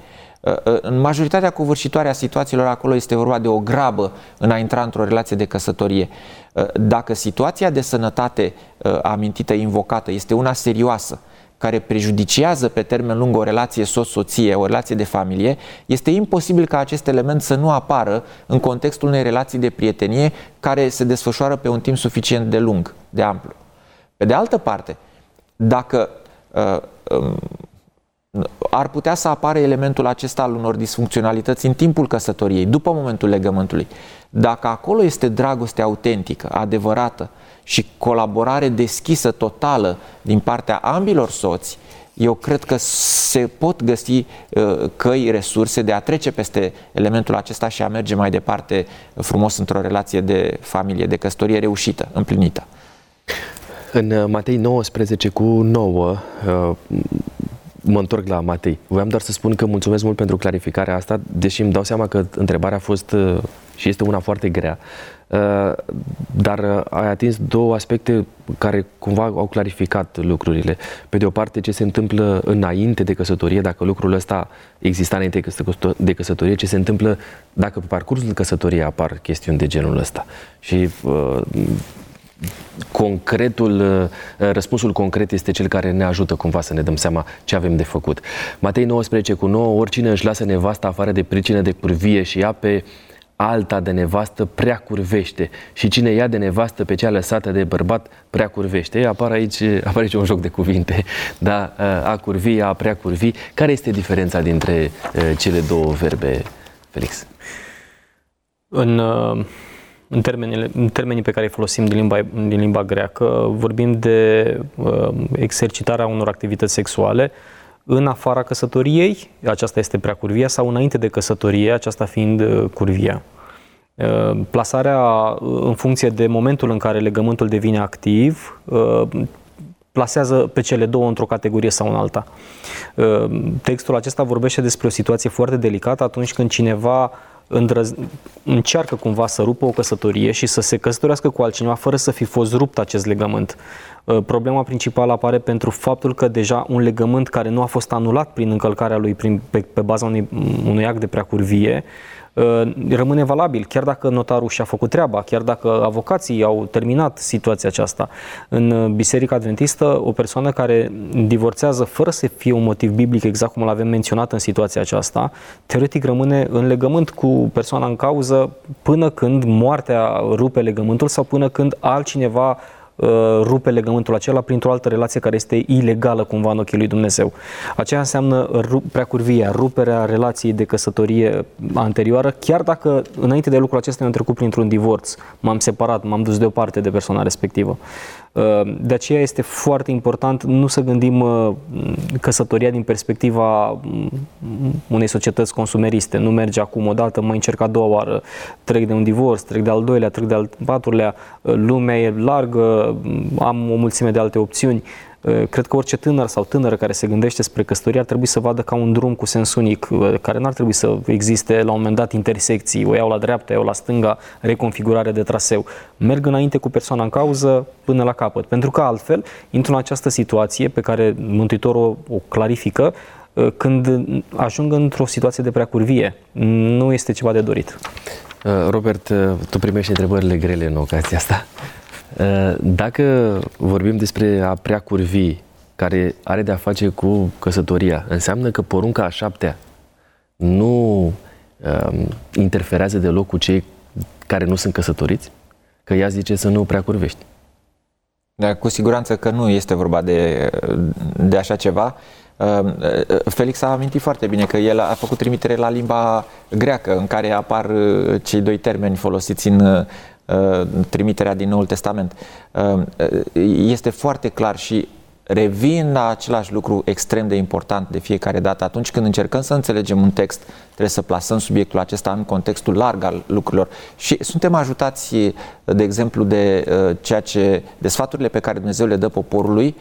Speaker 3: Uh, uh, în majoritatea covârșitoare a situațiilor acolo este vorba de o grabă în a intra într-o relație de căsătorie. Dacă situația de sănătate amintită, invocată, este una serioasă, care prejudiciază pe termen lung o relație soț-soție, o relație de familie, este imposibil ca acest element să nu apară în contextul unei relații de prietenie care se desfășoară pe un timp suficient de lung, de amplu. Pe de altă parte, dacă uh, um, ar putea să apară elementul acesta al unor disfuncționalități în timpul căsătoriei, după momentul legământului, dacă acolo este dragoste autentică, adevărată, și colaborare deschisă totală din partea ambilor soți, eu cred că se pot găsi uh, căi, resurse de a trece peste elementul acesta și a merge mai departe frumos într-o relație de familie, de căsătorie reușită, împlinită.
Speaker 2: În uh, Matei 19 cu 9, uh, mă întorc la Matei. Voiam doar să spun că mulțumesc mult pentru clarificarea asta, deși îmi dau seama că întrebarea a fost și este una foarte grea. Uh, dar uh, ai atins două aspecte care cumva au clarificat lucrurile. Pe de o parte, ce se întâmplă înainte de căsătorie, dacă lucrul ăsta exista înainte de căsătorie, ce se întâmplă dacă pe parcursul căsătoriei apar chestiuni de genul ăsta. Și uh, concretul, răspunsul concret este cel care ne ajută cumva să ne dăm seama ce avem de făcut. Matei 19 cu 9, oricine își lasă nevasta afară de pricină de curvie și ia pe alta de nevastă prea curvește și cine ia de nevastă pe cea lăsată de bărbat prea curvește. Apar aici, apar aici un joc de cuvinte, da? a curvi, a prea curvi. Care este diferența dintre cele două verbe, Felix?
Speaker 4: În, în, termenile, în termenii pe care îi folosim din limba, din limba greacă, vorbim de uh, exercitarea unor activități sexuale uh, în afara căsătoriei, aceasta este prea curvia, sau înainte de căsătorie, aceasta fiind uh, curvia. Uh, plasarea uh, în funcție de momentul în care legământul devine activ plasează pe cele două într-o categorie sau în alta. Textul acesta vorbește despre o situație foarte delicată atunci când cineva îndrăz... încearcă cumva să rupă o căsătorie și să se căsătorească cu altcineva fără să fi fost rupt acest legământ. Uh, problema principală apare pentru faptul că deja un legământ care nu a fost anulat prin încălcarea lui prin, pe, pe baza unui, unui act de preacurvie uh, rămâne valabil, chiar dacă notarul și-a făcut treaba, chiar dacă avocații au terminat situația aceasta. În Biserica Adventistă, o persoană care divorțează fără să fie un motiv biblic, exact cum l-avem menționat în situația aceasta, teoretic rămâne în legământ cu persoana în cauză până când moartea rupe legământul sau până când altcineva Uh, rupe legământul acela printr-o altă relație care este ilegală cumva în ochii lui Dumnezeu. Aceea înseamnă preacurvia, ruperea relației de căsătorie anterioară, chiar dacă înainte de lucrul acesta ne-am trecut printr-un divorț, m-am separat, m-am dus deoparte de persoana respectivă. De aceea este foarte important nu să gândim căsătoria din perspectiva unei societăți consumeriste. Nu merge acum o dată, mai încerc a doua oară, trec de un divorț, trec de al doilea, trec de al patrulea, lumea e largă, am o mulțime de alte opțiuni. Eh, cred că orice tânăr sau tânără care se gândește spre căsătorie ar trebui să vadă ca un drum cu sens unic, eh, care n-ar trebui să existe la un moment dat intersecții, o iau la dreapta, o iau la stânga, reconfigurare de traseu. Merg înainte cu persoana în cauză până la capăt, pentru că altfel intru în această situație pe care Mântuitorul o clarifică, eh, când ajung într-o situație de preacurvie. Nu este ceva de dorit.
Speaker 2: Robert, tu primești întrebările grele în ocazia asta. Uh, dacă vorbim despre a prea curvi, care are de-a face cu căsătoria, înseamnă că porunca a șaptea nu um, interferează deloc cu cei care nu sunt căsătoriți? Că ea zice să nu prea curvești.
Speaker 3: Da, cu siguranță că nu este vorba de, de așa ceva. Um, Felix a amintit foarte bine că el a făcut trimitere la limba greacă, în care apar uh, cei doi termeni folosiți în uh, Uh, trimiterea din Noul Testament. Uh, este foarte clar și revin la același lucru extrem de important de fiecare dată. Atunci când încercăm să înțelegem un text, trebuie să plasăm subiectul acesta în contextul larg al lucrurilor. Și suntem ajutați, de exemplu, de uh, ceea ce, de sfaturile pe care Dumnezeu le dă poporului,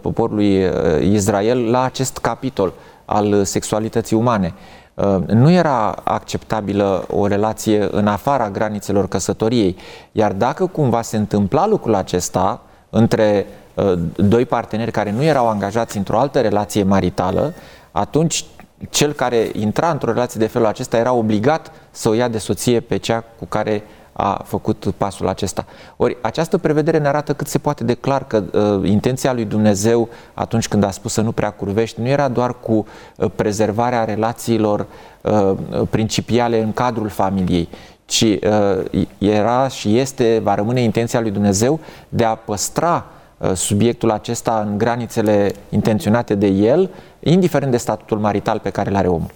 Speaker 3: poporului Israel la acest capitol al sexualității umane. Uh, nu era acceptabilă o relație în afara granițelor căsătoriei. Iar dacă cumva se întâmpla lucrul acesta între uh, doi parteneri care nu erau angajați într-o altă relație maritală, atunci cel care intra într-o relație de felul acesta era obligat să o ia de soție pe cea cu care a făcut pasul acesta. Ori această prevedere ne arată cât se poate de clar că uh, intenția lui Dumnezeu atunci când a spus să nu prea curvești nu era doar cu uh, prezervarea relațiilor uh, principiale în cadrul familiei, ci uh, era și este, va rămâne intenția lui Dumnezeu de a păstra uh, subiectul acesta în granițele intenționate de el, indiferent de statutul marital pe care îl are omul.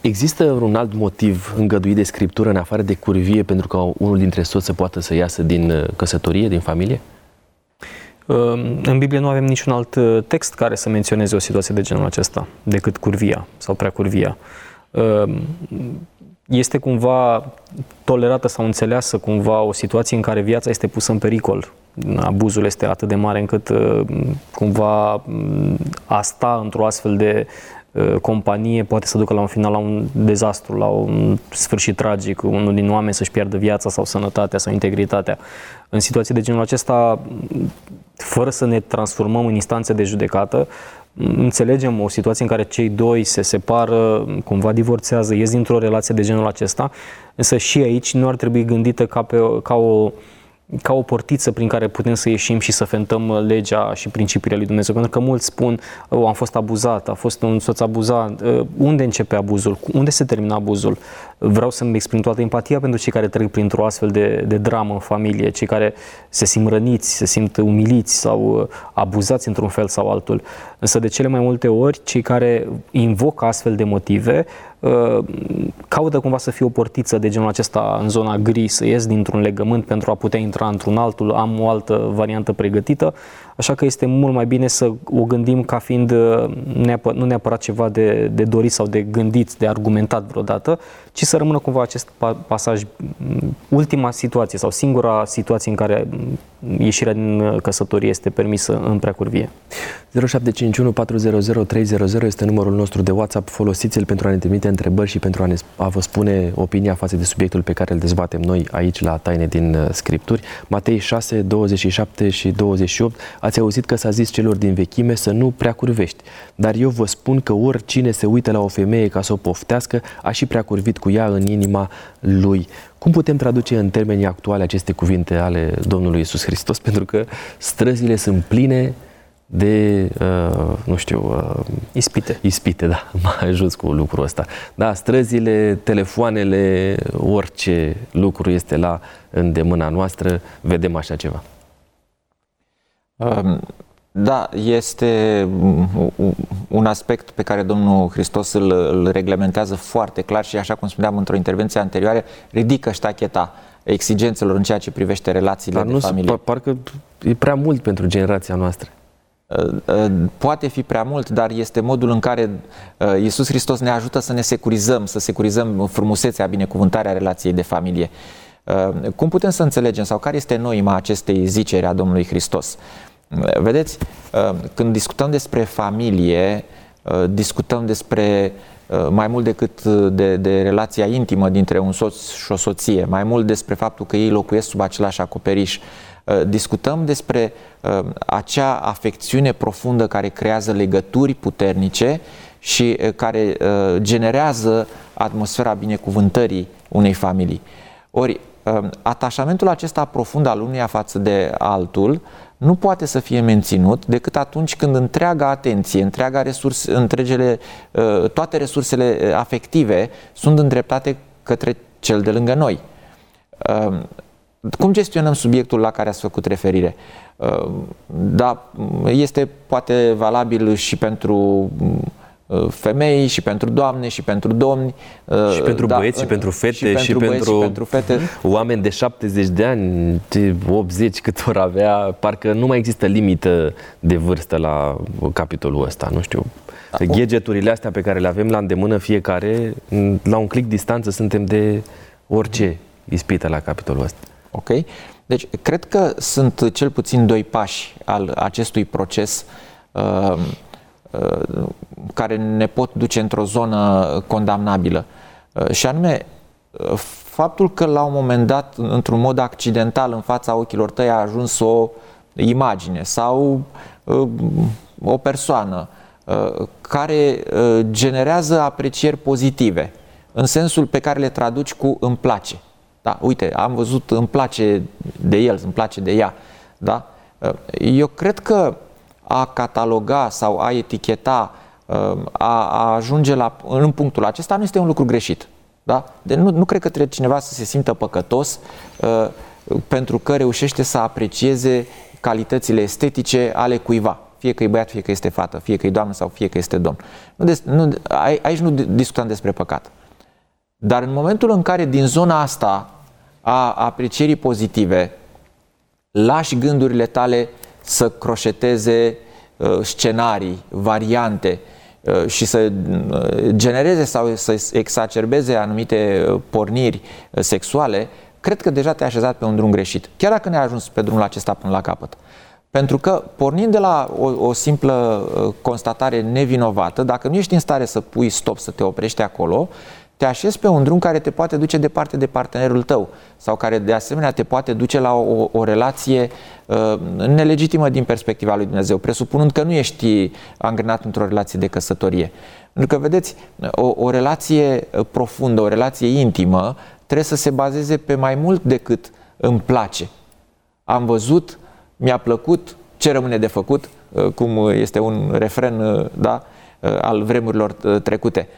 Speaker 2: Există un alt motiv îngăduit de scriptură în afară de curvie pentru ca unul dintre soți să poată să iasă din uh, căsătorie, din familie?
Speaker 4: Um, în Biblie nu avem niciun alt uh, text care să menționeze o situație de genul acesta, decât curvia sau prea curvia. Um, este cumva tolerată sau înțeleasă cumva o situație în care viața este pusă în pericol. Abuzul este atât de mare încât uh, cumva mm, a sta într-o astfel de uh, companie poate să ducă la un final la un dezastru, la un sfârșit tragic, unul din oameni să-și pierdă viața sau sănătatea sau integritatea. În situații de genul acesta, fără să ne transformăm în instanțe de judecată, înțelegem o situație în care cei doi se separă, cumva divorțează, ies dintr-o relație de genul acesta, însă și aici nu ar trebui gândită ca, pe, ca o ca o portiță prin care putem să ieșim și să fentăm legea și principiile lui Dumnezeu. Pentru că mulți spun, oh, am fost abuzat, a fost un soț abuzat. Uh, unde începe abuzul? Unde se termină abuzul? Vreau să-mi exprim toată empatia pentru cei care trec printr-o astfel de, de dramă în familie, cei care se simt răniți, se simt umiliți sau uh, abuzați într-un fel sau altul. Însă de cele mai multe ori, cei care invocă astfel de motive uh, caută cumva să fie o portiță de genul acesta în zona gri, să ies dintr-un legământ pentru a putea intra într-un altul, am o altă variantă pregătită, așa că este mult mai bine să o gândim ca fiind uh, neapă, nu neapărat ceva de, de dorit sau de gândit, de argumentat vreodată, ci să rămână cumva acest pasaj, ultima situație sau singura situație în care ieșirea din căsătorie este permisă în preacurvie.
Speaker 2: 0751 400 300 este numărul nostru de WhatsApp. Folosiți-l pentru a ne trimite întrebări și pentru a, ne, a vă spune opinia față de subiectul pe care îl dezbatem noi aici la Taine din uh, Scripturi. Matei 6, 27 și 28. Ați auzit că s-a zis celor din vechime să nu prea curvești. Dar eu vă spun că oricine se uită la o femeie ca să o poftească, a și prea curvit cu ea în inima lui. Cum putem traduce în termenii actuale aceste cuvinte ale Domnului Isus Hristos? Pentru că străzile sunt pline de, uh, nu știu... Uh,
Speaker 4: ispite.
Speaker 2: Ispite, da, m-a ajuns cu lucrul ăsta. Da, străzile, telefoanele, orice lucru este la îndemâna noastră, vedem așa ceva.
Speaker 3: Um, da, este un aspect pe care Domnul Hristos îl, îl reglementează foarte clar și, așa cum spuneam într-o intervenție anterioară, ridică ștacheta exigențelor în ceea ce privește relațiile Dar de
Speaker 2: nu
Speaker 3: familie.
Speaker 2: parcă e prea mult pentru generația noastră.
Speaker 3: Poate fi prea mult, dar este modul în care Iisus Hristos ne ajută să ne securizăm, să securizăm frumusețea, binecuvântarea relației de familie. Cum putem să înțelegem sau care este noima acestei ziceri a Domnului Hristos? Vedeți, când discutăm despre familie, discutăm despre mai mult decât de, de relația intimă dintre un soț și o soție, mai mult despre faptul că ei locuiesc sub același acoperiș, discutăm despre acea afecțiune profundă care creează legături puternice și care generează atmosfera binecuvântării unei familii. Ori, atașamentul acesta profund al unuia față de altul nu poate să fie menținut decât atunci când întreaga atenție, întreaga resurse, întregele, uh, toate resursele uh, afective sunt îndreptate către cel de lângă noi. Uh, cum gestionăm subiectul la care ați făcut referire? Da, este poate valabil și pentru Uh, femei și pentru doamne și pentru domni.
Speaker 2: Uh, și pentru da, băieți și pentru fete și pentru, și pentru, și pentru fete. oameni de 70 de ani, de 80 cât vor avea, parcă nu mai există limită de vârstă la capitolul ăsta, nu știu. Da, Gadgeturile astea pe care le avem la îndemână fiecare, la un click distanță suntem de orice ispită la capitolul ăsta.
Speaker 3: Ok. Deci, cred că sunt cel puțin doi pași al acestui proces uh, Uh, care ne pot duce într-o zonă condamnabilă. Uh, și anume, uh, faptul că la un moment dat, într-un mod accidental, în fața ochilor tăi a ajuns o imagine sau o persoană care generează aprecieri pozitive, în sensul pe care le traduci cu îmi place. Da, uite, am văzut îmi place de el, îmi place de ea. Da? Eu cred că a cataloga sau a eticheta, um, a, a ajunge la, în punctul acesta nu este un lucru greșit. Da? De nu, nu cred că trebuie cineva să se simtă păcătos uh, pentru că reușește să aprecieze calitățile estetice ale cuiva. Fie că e băiat, fie că este fată, fie că e doamnă sau fie că este domn. Nu des, nu, aici nu discutăm despre păcat. Dar în momentul în care din zona asta a aprecierii pozitive lași gândurile tale să croșeteze uh, scenarii, variante uh, și să uh, genereze sau să exacerbeze anumite porniri sexuale, cred că deja te-ai așezat pe un drum greșit, chiar dacă ne-ai ajuns pe drumul acesta până la capăt. Pentru că, pornind de la o, o simplă constatare nevinovată, dacă nu ești în stare să pui stop, să te oprești acolo, te așezi pe un drum care te poate duce departe de partenerul tău sau care de asemenea te poate duce la o, o relație uh, nelegitimă din perspectiva lui Dumnezeu, presupunând că nu ești angrenat într-o relație de căsătorie. Pentru că, vedeți, o, o relație profundă, o relație intimă, trebuie să se bazeze pe mai mult decât îmi place. Am văzut, mi-a plăcut, ce rămâne de făcut, uh, cum este un refren uh, da, uh, al vremurilor trecute.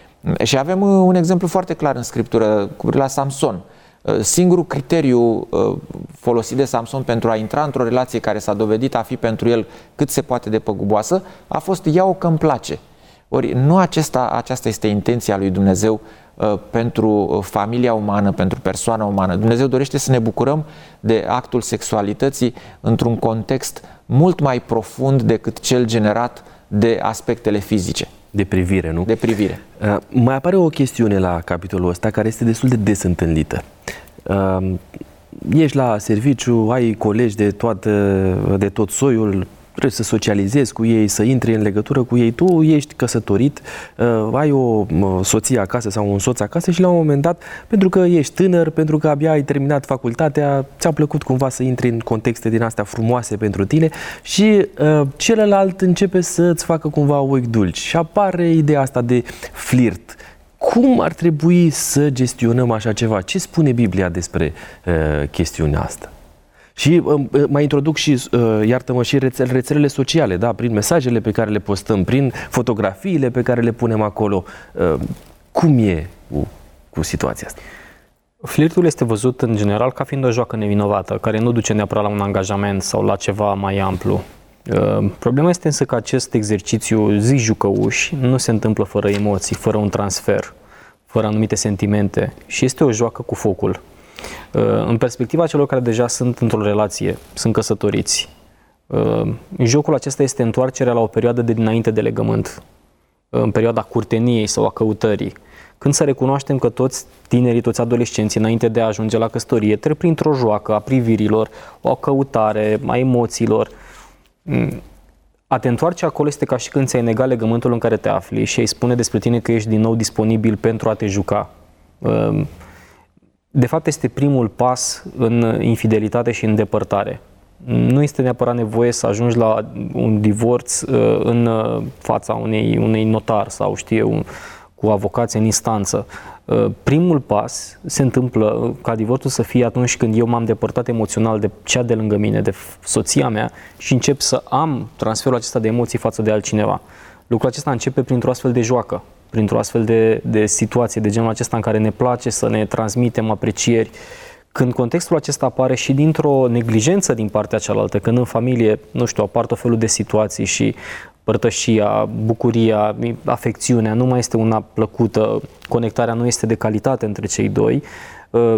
Speaker 3: Și avem uh, un exemplu foarte clar în scriptură cu la Samson. Uh, singurul criteriu uh, folosit de Samson pentru a intra într-o relație care s-a dovedit a fi pentru el cât se poate de păguboasă a fost ia-o că îmi place. Ori nu acesta, aceasta este intenția lui Dumnezeu pentru familia umană, pentru persoana umană. Dumnezeu dorește să ne bucurăm de actul sexualității într-un context mult mai profund decât cel generat de aspectele fizice.
Speaker 2: De privire, nu?
Speaker 3: De privire.
Speaker 2: Uh, mai apare o chestiune la capitolul ăsta care este destul de des întâlnită. Uh, ești la serviciu, ai colegi de, toată, de tot soiul, trebuie să socializezi cu ei, să intri în legătură cu ei. Tu ești căsătorit, uh, ai o soție acasă sau un soț acasă și la un moment dat, pentru că ești tânăr, pentru că abia ai terminat facultatea, ți-a plăcut cumva să intri în contexte din astea frumoase pentru tine și uh, celălalt începe să-ți facă cumva ochi dulci și apare ideea asta de flirt. Cum ar trebui să gestionăm așa ceva? Ce spune Biblia despre uh, chestiunea asta? Și uh, mai introduc și, uh, iartă-mă, și rețel, rețelele sociale, da, prin mesajele pe care le postăm, prin fotografiile pe care le punem acolo. Uh, cum e cu, cu situația asta?
Speaker 4: Flirtul este văzut în general ca fiind o joacă nevinovată, care nu duce neapărat la un angajament sau la ceva mai amplu. Uh, problema este însă că acest exercițiu zi jucăuș nu se întâmplă fără emoții, fără un transfer, fără anumite sentimente și este o joacă cu focul. Uh, în perspectiva celor care deja sunt într-o relație, sunt căsătoriți, Uh, jocul acesta este întoarcerea la o perioadă de dinainte de legământ, uh, în perioada curteniei sau a căutării. Când să recunoaștem că toți tinerii, toți adolescenții, înainte de a ajunge la căsătorie, trec printr-o joacă a privirilor, o căutare a emoțiilor. Mm, a te întoarce acolo este ca și când ți-ai negat legământul în care te afli și îi spune despre tine că ești din nou disponibil pentru a te juca. Uh, de fapt, este primul pas în infidelitate și în depărtare nu este neapărat nevoie să ajungi la un divorț uh, în uh, fața unei, unei notar sau știe un, cu avocație în instanță. Uh, primul pas se întâmplă ca divorțul să fie atunci când eu m-am depărtat emoțional de cea de lângă mine, de soția mea și încep să am transferul acesta de emoții față de altcineva. Lucrul acesta începe printr-o astfel de joacă, printr-o astfel de, de situație de genul acesta în care ne place să ne transmitem aprecieri, uh, când contextul acesta apare și dintr-o neglijență din partea cealaltă, când în familie, nu știu, apar tot felul de situații și părtășia, bucuria, afecțiunea nu mai este una plăcută, conectarea nu este de calitate între cei doi, uh,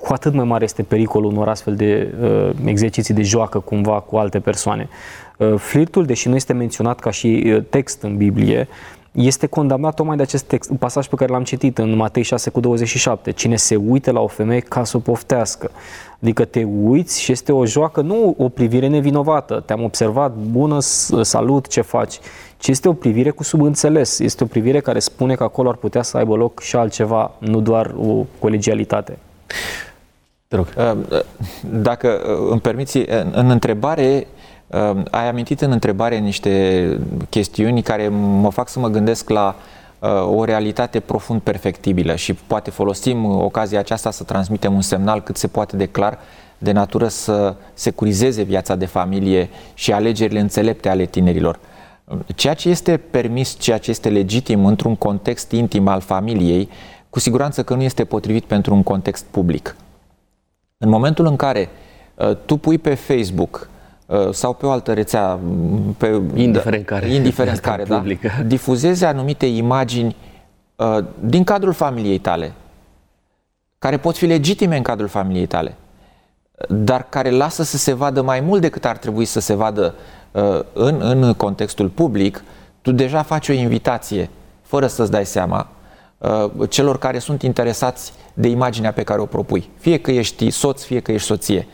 Speaker 4: cu atât mai mare este pericolul unor astfel de uh, exerciții de joacă cumva cu alte persoane. Uh, flirtul, deși nu este menționat ca și text în Biblie, este condamnat tocmai de acest text, un pasaj pe care l-am citit în Matei 6 cu 27. Cine se uită la o femeie ca să o poftească. Adică te uiți și este o joacă, nu o privire nevinovată. Te-am observat, bună, salut, ce faci. Ci este o privire cu subînțeles. Este o privire care spune că acolo ar putea să aibă loc și altceva, nu doar o colegialitate.
Speaker 3: Te rog. Dacă îmi permiți, în întrebare Ehm, ai amintit în întrebare niște chestiuni care mă fac să mă gândesc la uh, o realitate profund perfectibilă și poate folosim ocazia aceasta să transmitem un semnal cât se poate de clar de natură să securizeze viața de familie și alegerile înțelepte ale tinerilor. Ceea ce este permis, ceea ce este legitim într-un context intim al familiei, cu siguranță că nu este potrivit pentru un context public. În momentul în care uh, tu pui pe Facebook Uh, sau pe o altă rețea,
Speaker 2: pe, indiferent care,
Speaker 3: indiferent care da, difuzeze anumite imagini uh, din cadrul familiei tale, care pot fi legitime în cadrul familiei tale, dar care lasă să se vadă mai mult decât ar trebui să se vadă uh, în, în contextul public, tu deja faci o invitație, fără să-ți dai seama, uh, celor care sunt interesați de imaginea pe care o propui. Fie că ești soț, fie că ești soție.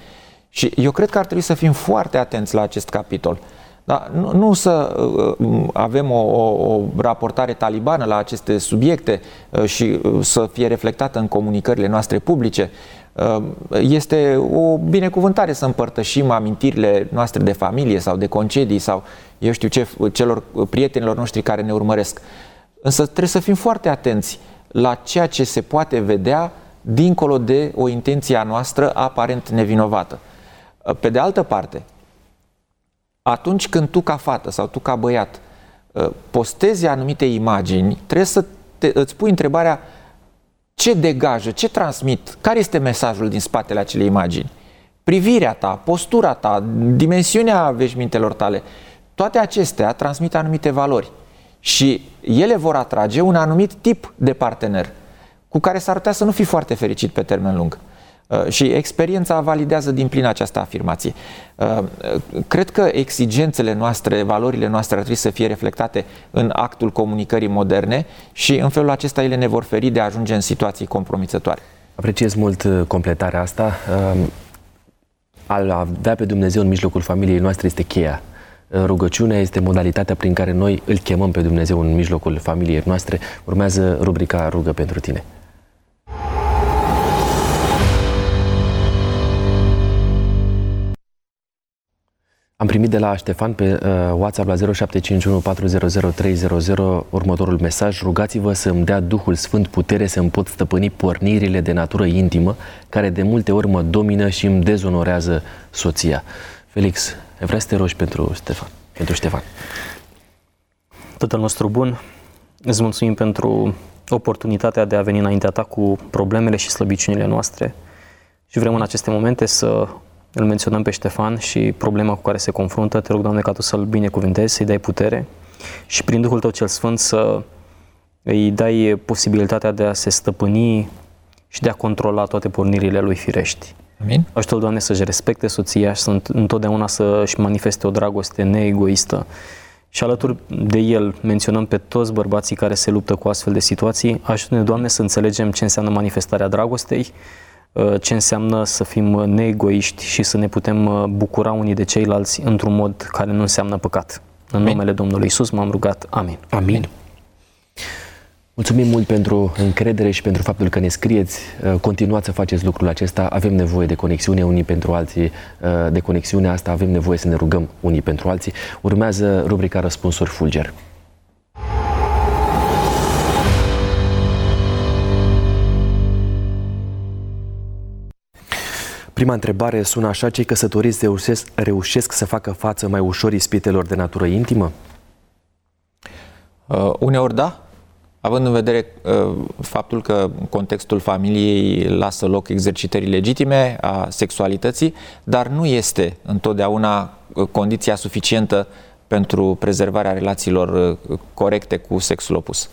Speaker 3: Și eu cred că ar trebui să fim foarte atenți la acest capitol. Da? Nu, nu să uh, avem o, o, o raportare talibană la aceste subiecte uh, și uh, să fie reflectată în comunicările noastre publice. Uh, este o binecuvântare să împărtășim amintirile noastre de familie sau de concedii sau eu știu ce, celor prietenilor noștri care ne urmăresc. Însă trebuie să fim foarte atenți la ceea ce se poate vedea dincolo de o intenție a noastră aparent nevinovată. Pe de altă parte, atunci când tu ca fată sau tu ca băiat ă, postezi anumite imagini, trebuie să te, îți pui întrebarea ce degajă, ce transmit, care este mesajul din spatele acelei imagini. Privirea ta, postura ta, dimensiunea veșmintelor tale, toate acestea transmit anumite valori și ele vor atrage un anumit tip de partener cu care s-ar putea să nu fii foarte fericit pe termen lung. Uh, și experiența validează din plin această afirmație. Uh, cred că exigențele noastre, valorile noastre ar trebui să fie reflectate în actul comunicării moderne și în felul acesta ele ne vor feri de a ajunge în situații compromițătoare.
Speaker 2: Apreciez mult uh, completarea asta. Al avea pe Dumnezeu în mijlocul familiei noastre este cheia. Rugăciunea este modalitatea prin care noi îl chemăm pe Dumnezeu în mijlocul familiei noastre. Urmează rubrica Rugă pentru tine. Am primit de la Ștefan pe uh, WhatsApp la 0751 400 300 următorul mesaj. Rugați-vă să îmi dea Duhul Sfânt putere să îmi pot stăpâni pornirile de natură intimă, care de multe ori mă domină și îmi dezonorează soția. Felix, vreau să te rogi pentru Ștefan. Pentru Ștefan.
Speaker 4: Tatăl nostru bun, îți mulțumim pentru oportunitatea de a veni înaintea ta cu problemele și slăbiciunile noastre și vrem în aceste momente să îl menționăm pe Ștefan și problema cu care se confruntă. Te rog, Doamne, ca Tu să-l binecuvântezi, să-i dai putere și prin Duhul Tău cel Sfânt să îi dai posibilitatea de a se stăpâni și de a controla toate pornirile lui firești.
Speaker 3: Amin.
Speaker 4: Ajută-L, Doamne, să-și respecte soția și să întotdeauna să-și manifeste o dragoste neegoistă. Și alături de el menționăm pe toți bărbații care se luptă cu astfel de situații. Ajută-ne, Doamne, să înțelegem ce înseamnă manifestarea dragostei, uh, ce înseamnă să fim neegoiști și să ne putem uh, bucura unii de ceilalți într-un mod care nu înseamnă păcat. În Amin. numele Domnului Isus m-am rugat. Amin.
Speaker 2: Amin. Mulțumim mult pentru încredere și pentru faptul că ne scrieți. Uh, continuați să faceți lucrul acesta. Avem nevoie de conexiune unii pentru alții. Uh, de conexiunea asta avem nevoie să ne rugăm unii pentru alții. Urmează rubrica Răspunsuri Fulger. Prima întrebare sună așa, cei căsătoriți reușesc, reușesc să facă față mai ușor ispitelor de natură intimă?
Speaker 3: Uh, uneori da, având în vedere uh, faptul că contextul familiei lasă loc exercitării legitime a sexualității, dar nu este întotdeauna uh, condiția suficientă pentru prezervarea relațiilor uh, corecte cu sexul opus.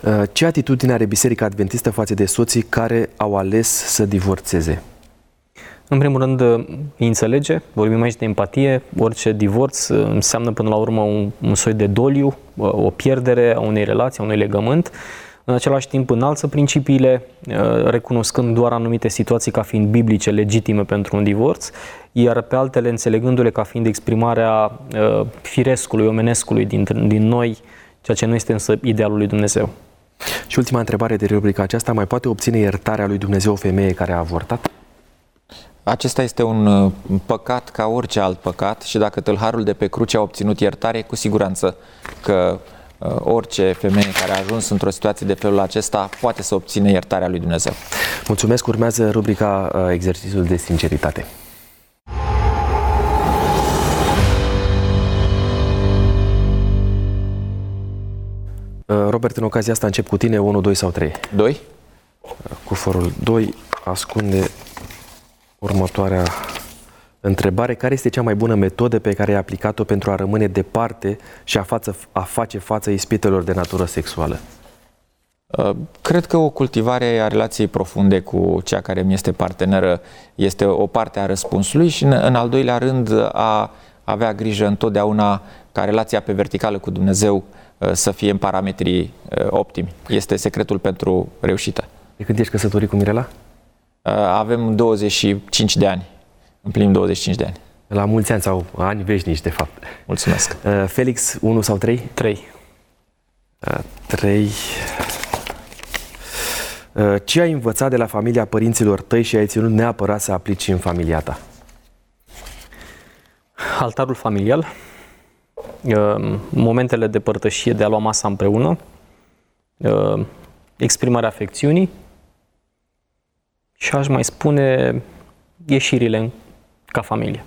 Speaker 2: Uh, ce atitudine are Biserica Adventistă față de soții care au ales să divorțeze?
Speaker 4: În primul rând, îi înțelege, vorbim aici de empatie, orice divorț înseamnă până la urmă un, un soi de doliu, o pierdere a unei relații, a unui legământ. În același timp înalță principiile, recunoscând doar anumite situații ca fiind biblice, legitime pentru un divorț, iar pe altele înțelegându-le ca fiind exprimarea firescului, omenescului din, din noi, ceea ce nu este însă idealul lui Dumnezeu.
Speaker 2: Și ultima întrebare de rubrica aceasta, mai poate obține iertarea lui Dumnezeu o femeie care a avortat?
Speaker 3: Acesta este un uh, păcat ca orice alt păcat și dacă tâlharul de pe cruce a obținut iertare, cu siguranță că uh, orice femeie care a ajuns într-o situație de felul acesta poate să obține iertarea lui Dumnezeu.
Speaker 2: Mulțumesc, urmează rubrica uh, Exercițiul de sinceritate. Robert, în ocazia asta încep cu tine 1, 2 sau 3?
Speaker 3: 2.
Speaker 2: Cu forul 2 ascunde următoarea întrebare. Care este cea mai bună metodă pe care ai aplicat-o pentru a rămâne departe și a, față, a face față ispitelor de natură sexuală?
Speaker 3: Uh, cred că o cultivare a relației profunde cu cea care mi este parteneră este o parte a răspunsului și, în, în al doilea rând, a avea grijă întotdeauna ca relația pe verticală cu Dumnezeu uh, să fie în parametrii uh, optimi. Este secretul pentru reușită.
Speaker 2: De când ești căsătorit cu Mirela?
Speaker 3: Uh, avem 25 de ani. Împlinim 25 de ani.
Speaker 2: La mulți ani sau ani veșnici, de fapt.
Speaker 3: Mulțumesc.
Speaker 2: Uh, Felix, 1 sau 3?
Speaker 4: 3.
Speaker 2: 3. Ce ai învățat de la familia părinților tăi și ai ținut neapărat să aplici în familia ta?
Speaker 4: Altarul familial, uh, momentele de părtășie, de a lua masa împreună, exprimarea afecțiunii, și aș mai spune ieșirile ca familie.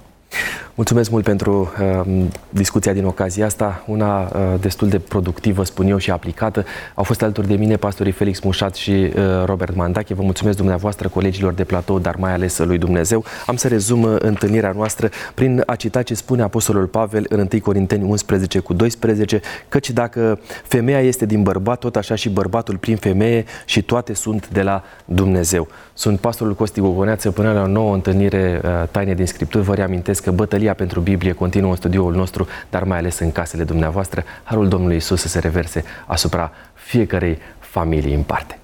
Speaker 2: Mulțumesc mult pentru uh, discuția din ocazia asta, una uh, destul de productivă, spun eu, și aplicată. Au fost alături de mine pastorii Felix Mușat și uh, Robert Mandache. Vă mulțumesc dumneavoastră, colegilor de platou, dar mai ales lui Dumnezeu. Am să rezum uh, întâlnirea noastră prin a cita ce spune Apostolul Pavel în 1 Corinteni 11 cu 12, căci dacă femeia este din bărbat, tot așa și bărbatul prin femeie și toate sunt de la Dumnezeu. Sunt pastorul Costi Gogoneață până la o nouă întâlnire uh, taine din Scripturi. Vă reamintesc că bătălia Călătoria pentru Biblie continuă în studioul nostru, dar mai ales în casele dumneavoastră. Harul Domnului Isus să se reverse asupra fiecarei familii în parte.